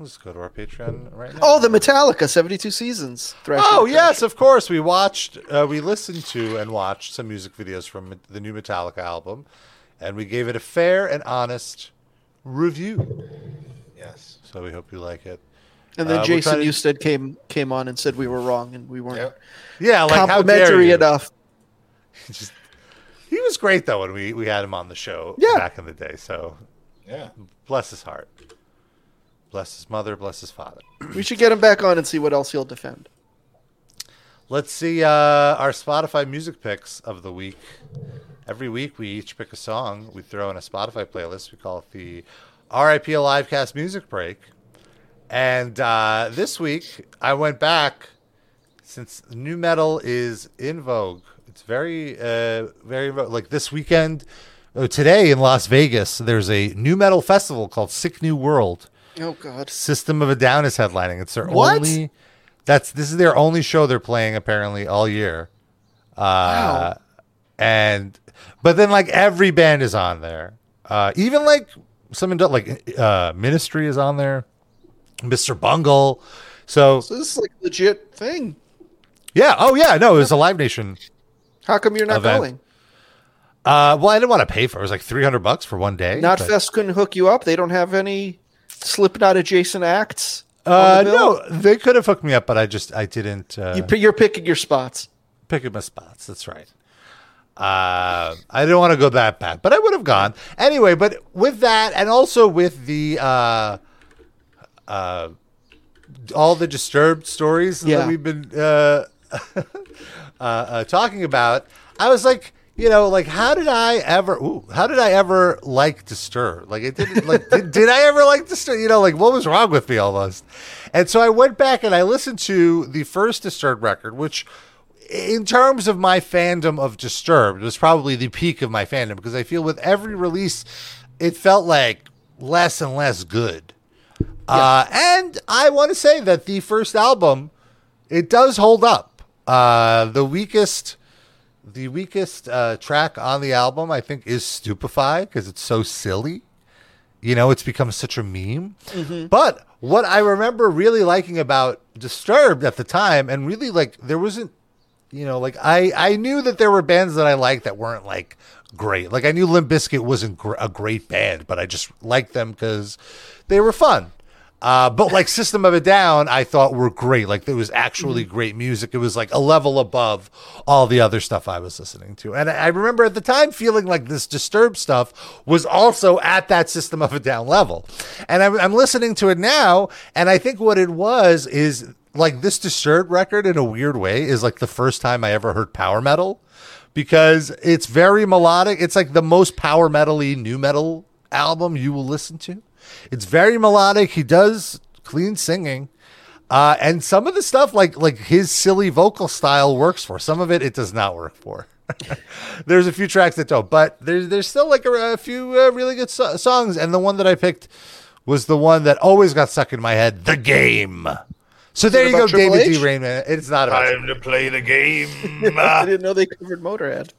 Let's go to our Patreon right now. Oh, the Metallica 72 seasons. Thrash Oh Metal yes, of course. We watched, uh, we listened to, and watched some music videos from the new Metallica album, and we gave it a fair and honest review. Yes. So we hope you like it. And then Uh, Jason trying to- Newsted came came on and said we were wrong and we weren't Yeah, like how dare complimentary you? enough. <laughs> Just, he was great though when we we had him on the show Yeah. back in the day. So Yeah. bless his heart, bless his mother, bless his father. <clears throat> We should get him back on and see what else he'll defend. Let's see uh, our Spotify music picks of the week. Every week we each pick a song. We throw in a Spotify playlist. We call it the RIP Livecast Music Break. And uh, this week I went back since new metal is in vogue. It's very, uh, very like this weekend. uh, today in Las Vegas, there's a new metal festival called Sick New World. Oh God. System of a Down is headlining. It's their What? only. That's this is their only show they're playing apparently all year. Uh, And but then like every band is on there. Uh, even like some like uh, Ministry is on there. Mr. Bungle. So, So this is like a legit thing. yeah. Oh yeah. No, it was a Live Nation. How come you're not Event. going? Uh, well, I didn't want to pay for it. It was like three hundred bucks for one day. Knotfest couldn't hook you up. They don't have any Slipknot adjacent acts. Uh, the no, they could have hooked me up, but I just I didn't. Uh, You, you're picking your spots. picking my spots. That's right. Uh, I didn't want to go that bad, but I would have gone anyway. But with that, and also with the uh, uh, all the disturbed stories Yeah. that we've been uh, <laughs> uh, uh, talking about, I was like, you know, like how did I ever? Ooh, how did I ever like Disturbed? Like it didn't. Like did, did I ever like Disturbed? You know, like what was wrong with me almost? And so I went back and I listened to the first Disturbed record, which in terms of my fandom of Disturbed, was probably the peak of my fandom because I feel with every release, it felt like less and less good. Uh, and I want to say that the first album, it does hold up. Uh, the weakest, the weakest uh, track on the album, I think, is "Stupefy" because it's so silly. You know, it's become such a meme. But what I remember really liking about Disturbed at the time, and really like there wasn't, you know, like I I knew that there were bands that I liked that weren't like great. Like I knew Limp Bizkit wasn't gr- a great band, but I just liked them because they were fun. Uh, but like <laughs> System of a Down, I thought were great. Like it was actually great music. It was like a level above all the other stuff I was listening to. And I I remember at the time feeling like this Disturbed stuff was also at that System of a Down level. And I'm, I'm listening to it now, and I think what it was is like this Disturbed record in a weird way is like the first time I ever heard power metal because it's very melodic. It's like the most power metal-y new metal album you will listen to. It's very melodic. He does clean singing. Uh, and some of the stuff like like his silly vocal style works for. Some of it it does not work for. <laughs> there's a few tracks that don't, but there's there's still like a, a few uh, really good so- songs. And the one that I picked was the one that always got stuck in my head, "The Game." So there you go, about Triple David H? D. Raymond. It's not about Time to play the game. <laughs> I didn't know they covered Motorhead.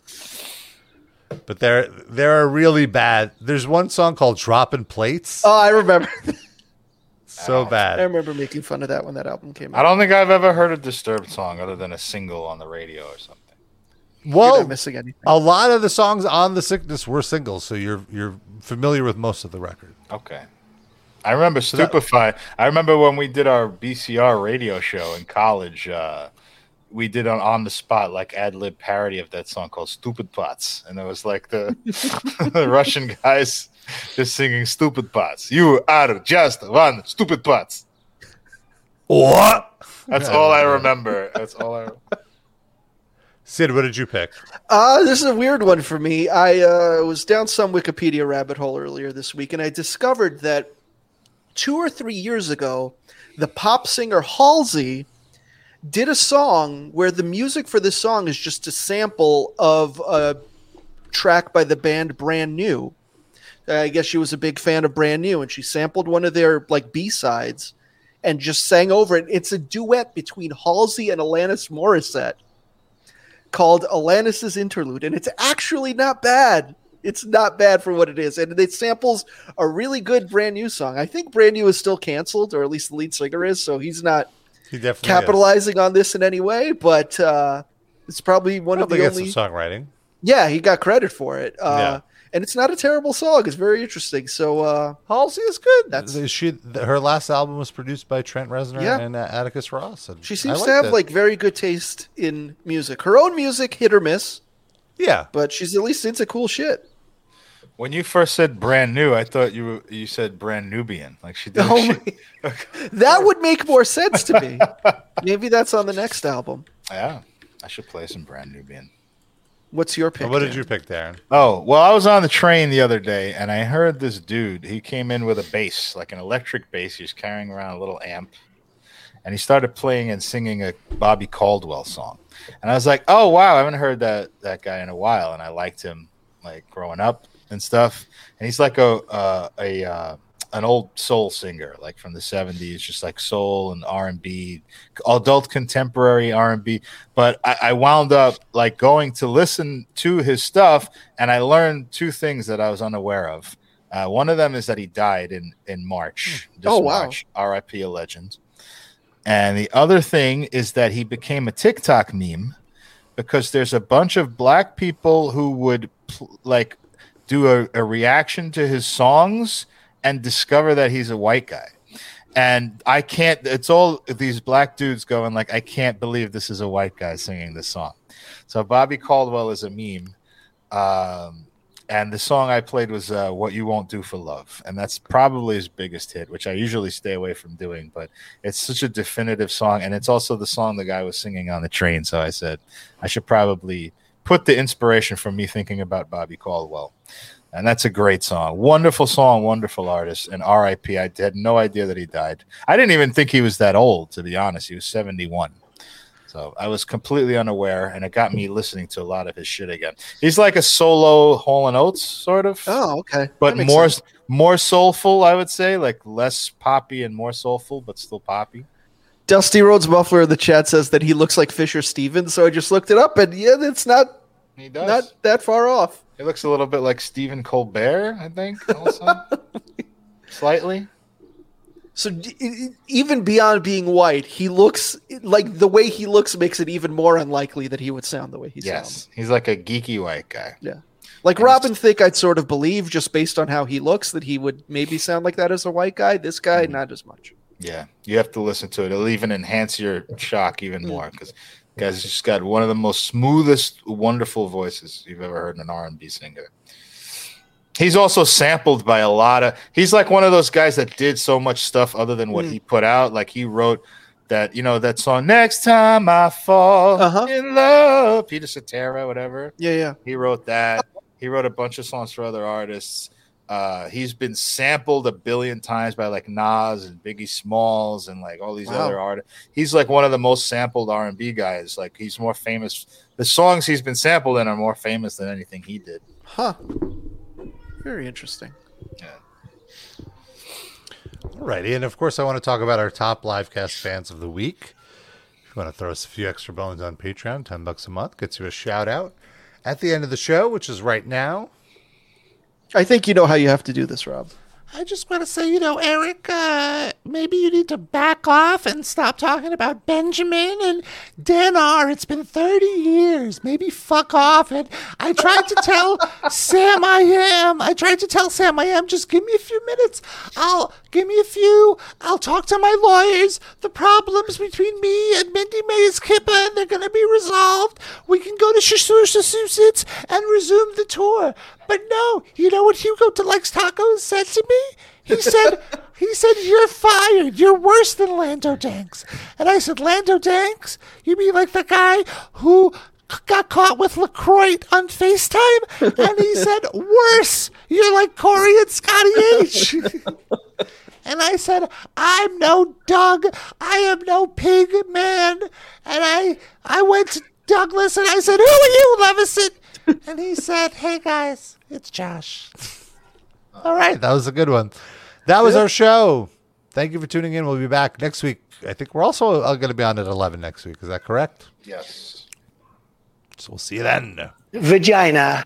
But there, there are really bad. There's one song called "Dropping Plates." Oh, I remember. <laughs> so bad. I remember making fun of that when that album came out. I don't think I've ever heard a Disturbed song other than a single on the radio or something. You're Well, not missing anything. a lot of the songs on the sickness were singles, so you're you're familiar with most of the record. Okay. I remember that- Stupefy. I remember when we did our BCR radio show in college. Uh, we did an on the spot like ad lib parody of that song called "Stupid Pots," and it was like the, the <laughs> <laughs> Russian guys just singing "Stupid Pots." You are just one stupid pots. What? That's all I remember. That's all I. <laughs> Sid, what did you pick? Uh, this is a weird one for me. I uh, was down some Wikipedia rabbit hole earlier this week, and I discovered that two or three years ago, the pop singer Halsey did a song where the music for this song is just a sample of a track by the band Brand New. I guess she was a big fan of Brand New, and she sampled one of their like B sides and just sang over it. It's a duet between Halsey and Alanis Morissette called Alanis's Interlude, and it's actually not bad. It's not bad for what it is, and it samples a really good brand new song. I think brand new is still canceled, or at least the lead singer is, so he's not He definitely capitalizing on this in any way. But uh, it's probably one Is. of the only. songwriting. Yeah, he got credit for it. Uh, Yeah. and it's not a terrible song. It's very interesting. So uh, Halsey is good. That's- she her last album was produced by Trent Reznor Yeah. and uh, Atticus Ross. And she I seems to have it. like very good taste in music. Her own music, hit or miss, yeah. but she's at least into cool shit. When you first said "brand new," I thought you were- you said "brand Nubian." Like she did. Oh she- <laughs> that would make more sense to me. <laughs> Maybe that's on the next album. yeah, I should play some "brand Nubian." What's your pick? what did Dan? you pick, Darren? Oh, well, I was on the train the other day and I heard this dude. He came in with a bass, like an electric bass. He was carrying around a little amp and he started playing and singing a Bobby Caldwell song. And I was like, oh, wow, I haven't heard that, that guy in a while. And I liked him like growing up and stuff. And he's like a, uh, a, uh, an old soul singer, like from the '70s, just like soul and R and B, adult contemporary R and B. But I, I wound up like going to listen to his stuff, and I learned two things that I was unaware of. Uh, one of them is that he died in in March. This Oh, wow. March, R.I.P. a legend. And the other thing is that he became a TikTok meme because there's a bunch of black people who would pl- like do a, a reaction to his songs and discover that he's a white guy. And I can't, it's all these black dudes going like, I can't believe this is a white guy singing this song. So Bobby Caldwell is a meme. Um, and the song I played was uh, "What You Won't Do for Love," and that's probably his biggest hit, which I usually stay away from doing. But it's such a definitive song, and it's also the song the guy was singing on the train. So I said I should probably put the inspiration from me thinking about Bobby Caldwell. And that's a great song. Wonderful song, wonderful artist. And RIP, I had no idea that he died. I didn't even think he was that old, to be honest. He was 71. So I was completely unaware, and it got me listening to a lot of his shit again. He's like a solo Hall and Oates, sort of. Oh, okay. But more sense. more soulful, I would say, like less poppy and more soulful, but still poppy. Dusty Rhodes Muffler in the chat says that he looks like Fisher Stevens, so I just looked it up, and yeah, it's not He does. not that far off. He looks a little bit like Stephen Colbert, I think, also. <laughs> Slightly. So even beyond being white, he looks like the way he looks makes it even more unlikely that he would sound the way he sounds. Yes. sounds. He's like a geeky white guy. Yeah. Like Robin Thicke, I'd sort of believe just based on how he looks that he would maybe sound like that as a white guy. This guy, Mm-hmm. not as much. Yeah, you have to listen to it. It'll even enhance your shock even more because guy's just got one of the most smoothest, wonderful voices you've ever heard in an R and B singer. He's also sampled by a lot of. He's like one of those guys that did so much stuff other than what Mm. he put out. Like he wrote that, you know, that song "Next Time I Fall Uh-huh. in Love," Peter Cetera, whatever. Yeah, yeah. He wrote that. He wrote a bunch of songs for other artists. Uh, he's been sampled a billion times by like Nas and Biggie Smalls and like all these Wow. other artists. He's like one of the most sampled R and B guys. Like he's more famous. The songs he's been sampled in are more famous than anything he did. Huh. Very interesting. Yeah. Alrighty, and of course, I want to talk about our top livecast fans of the week. If you want to throw us a few extra bones on Patreon, ten bucks a month gets you a shout out at the end of the show, which is right now. I think you know how you have to do this, Rob. I just want to say, you know, Eric, uh, maybe you need to back off and stop talking about Benjamin and Dan R. It's been 30 years. Maybe fuck off. And I tried to tell <laughs> Sam I am. I tried to tell Sam I am. Just give me a few minutes. I'll give me a few. I'll talk to my lawyers. The problems between me and Mindy Mays Kippa, and they're going to be resolved. We can go to Massachusetts and resume the tour. But no, you know what Hugo Deluxe Tacos said to me? He said, <laughs> he said, you're fired. You're worse than Lando Danks. And I said, Lando Danks? You mean like the guy who got caught with LaCroix on FaceTime? And he <laughs> said, worse. You're like Corey and Scotty H. <laughs> And I said, I'm no Doug. I am no pig man. And I I went to Douglas and I said, Who are you, Levison? And he said, Hey guys, it's Josh. <laughs> All right, that was a good one. That was our show. Thank you for tuning in. We'll be back next week. I think we're also uh, going to be on at eleven next week. Is that correct? Yes. So we'll see you then. Vagina.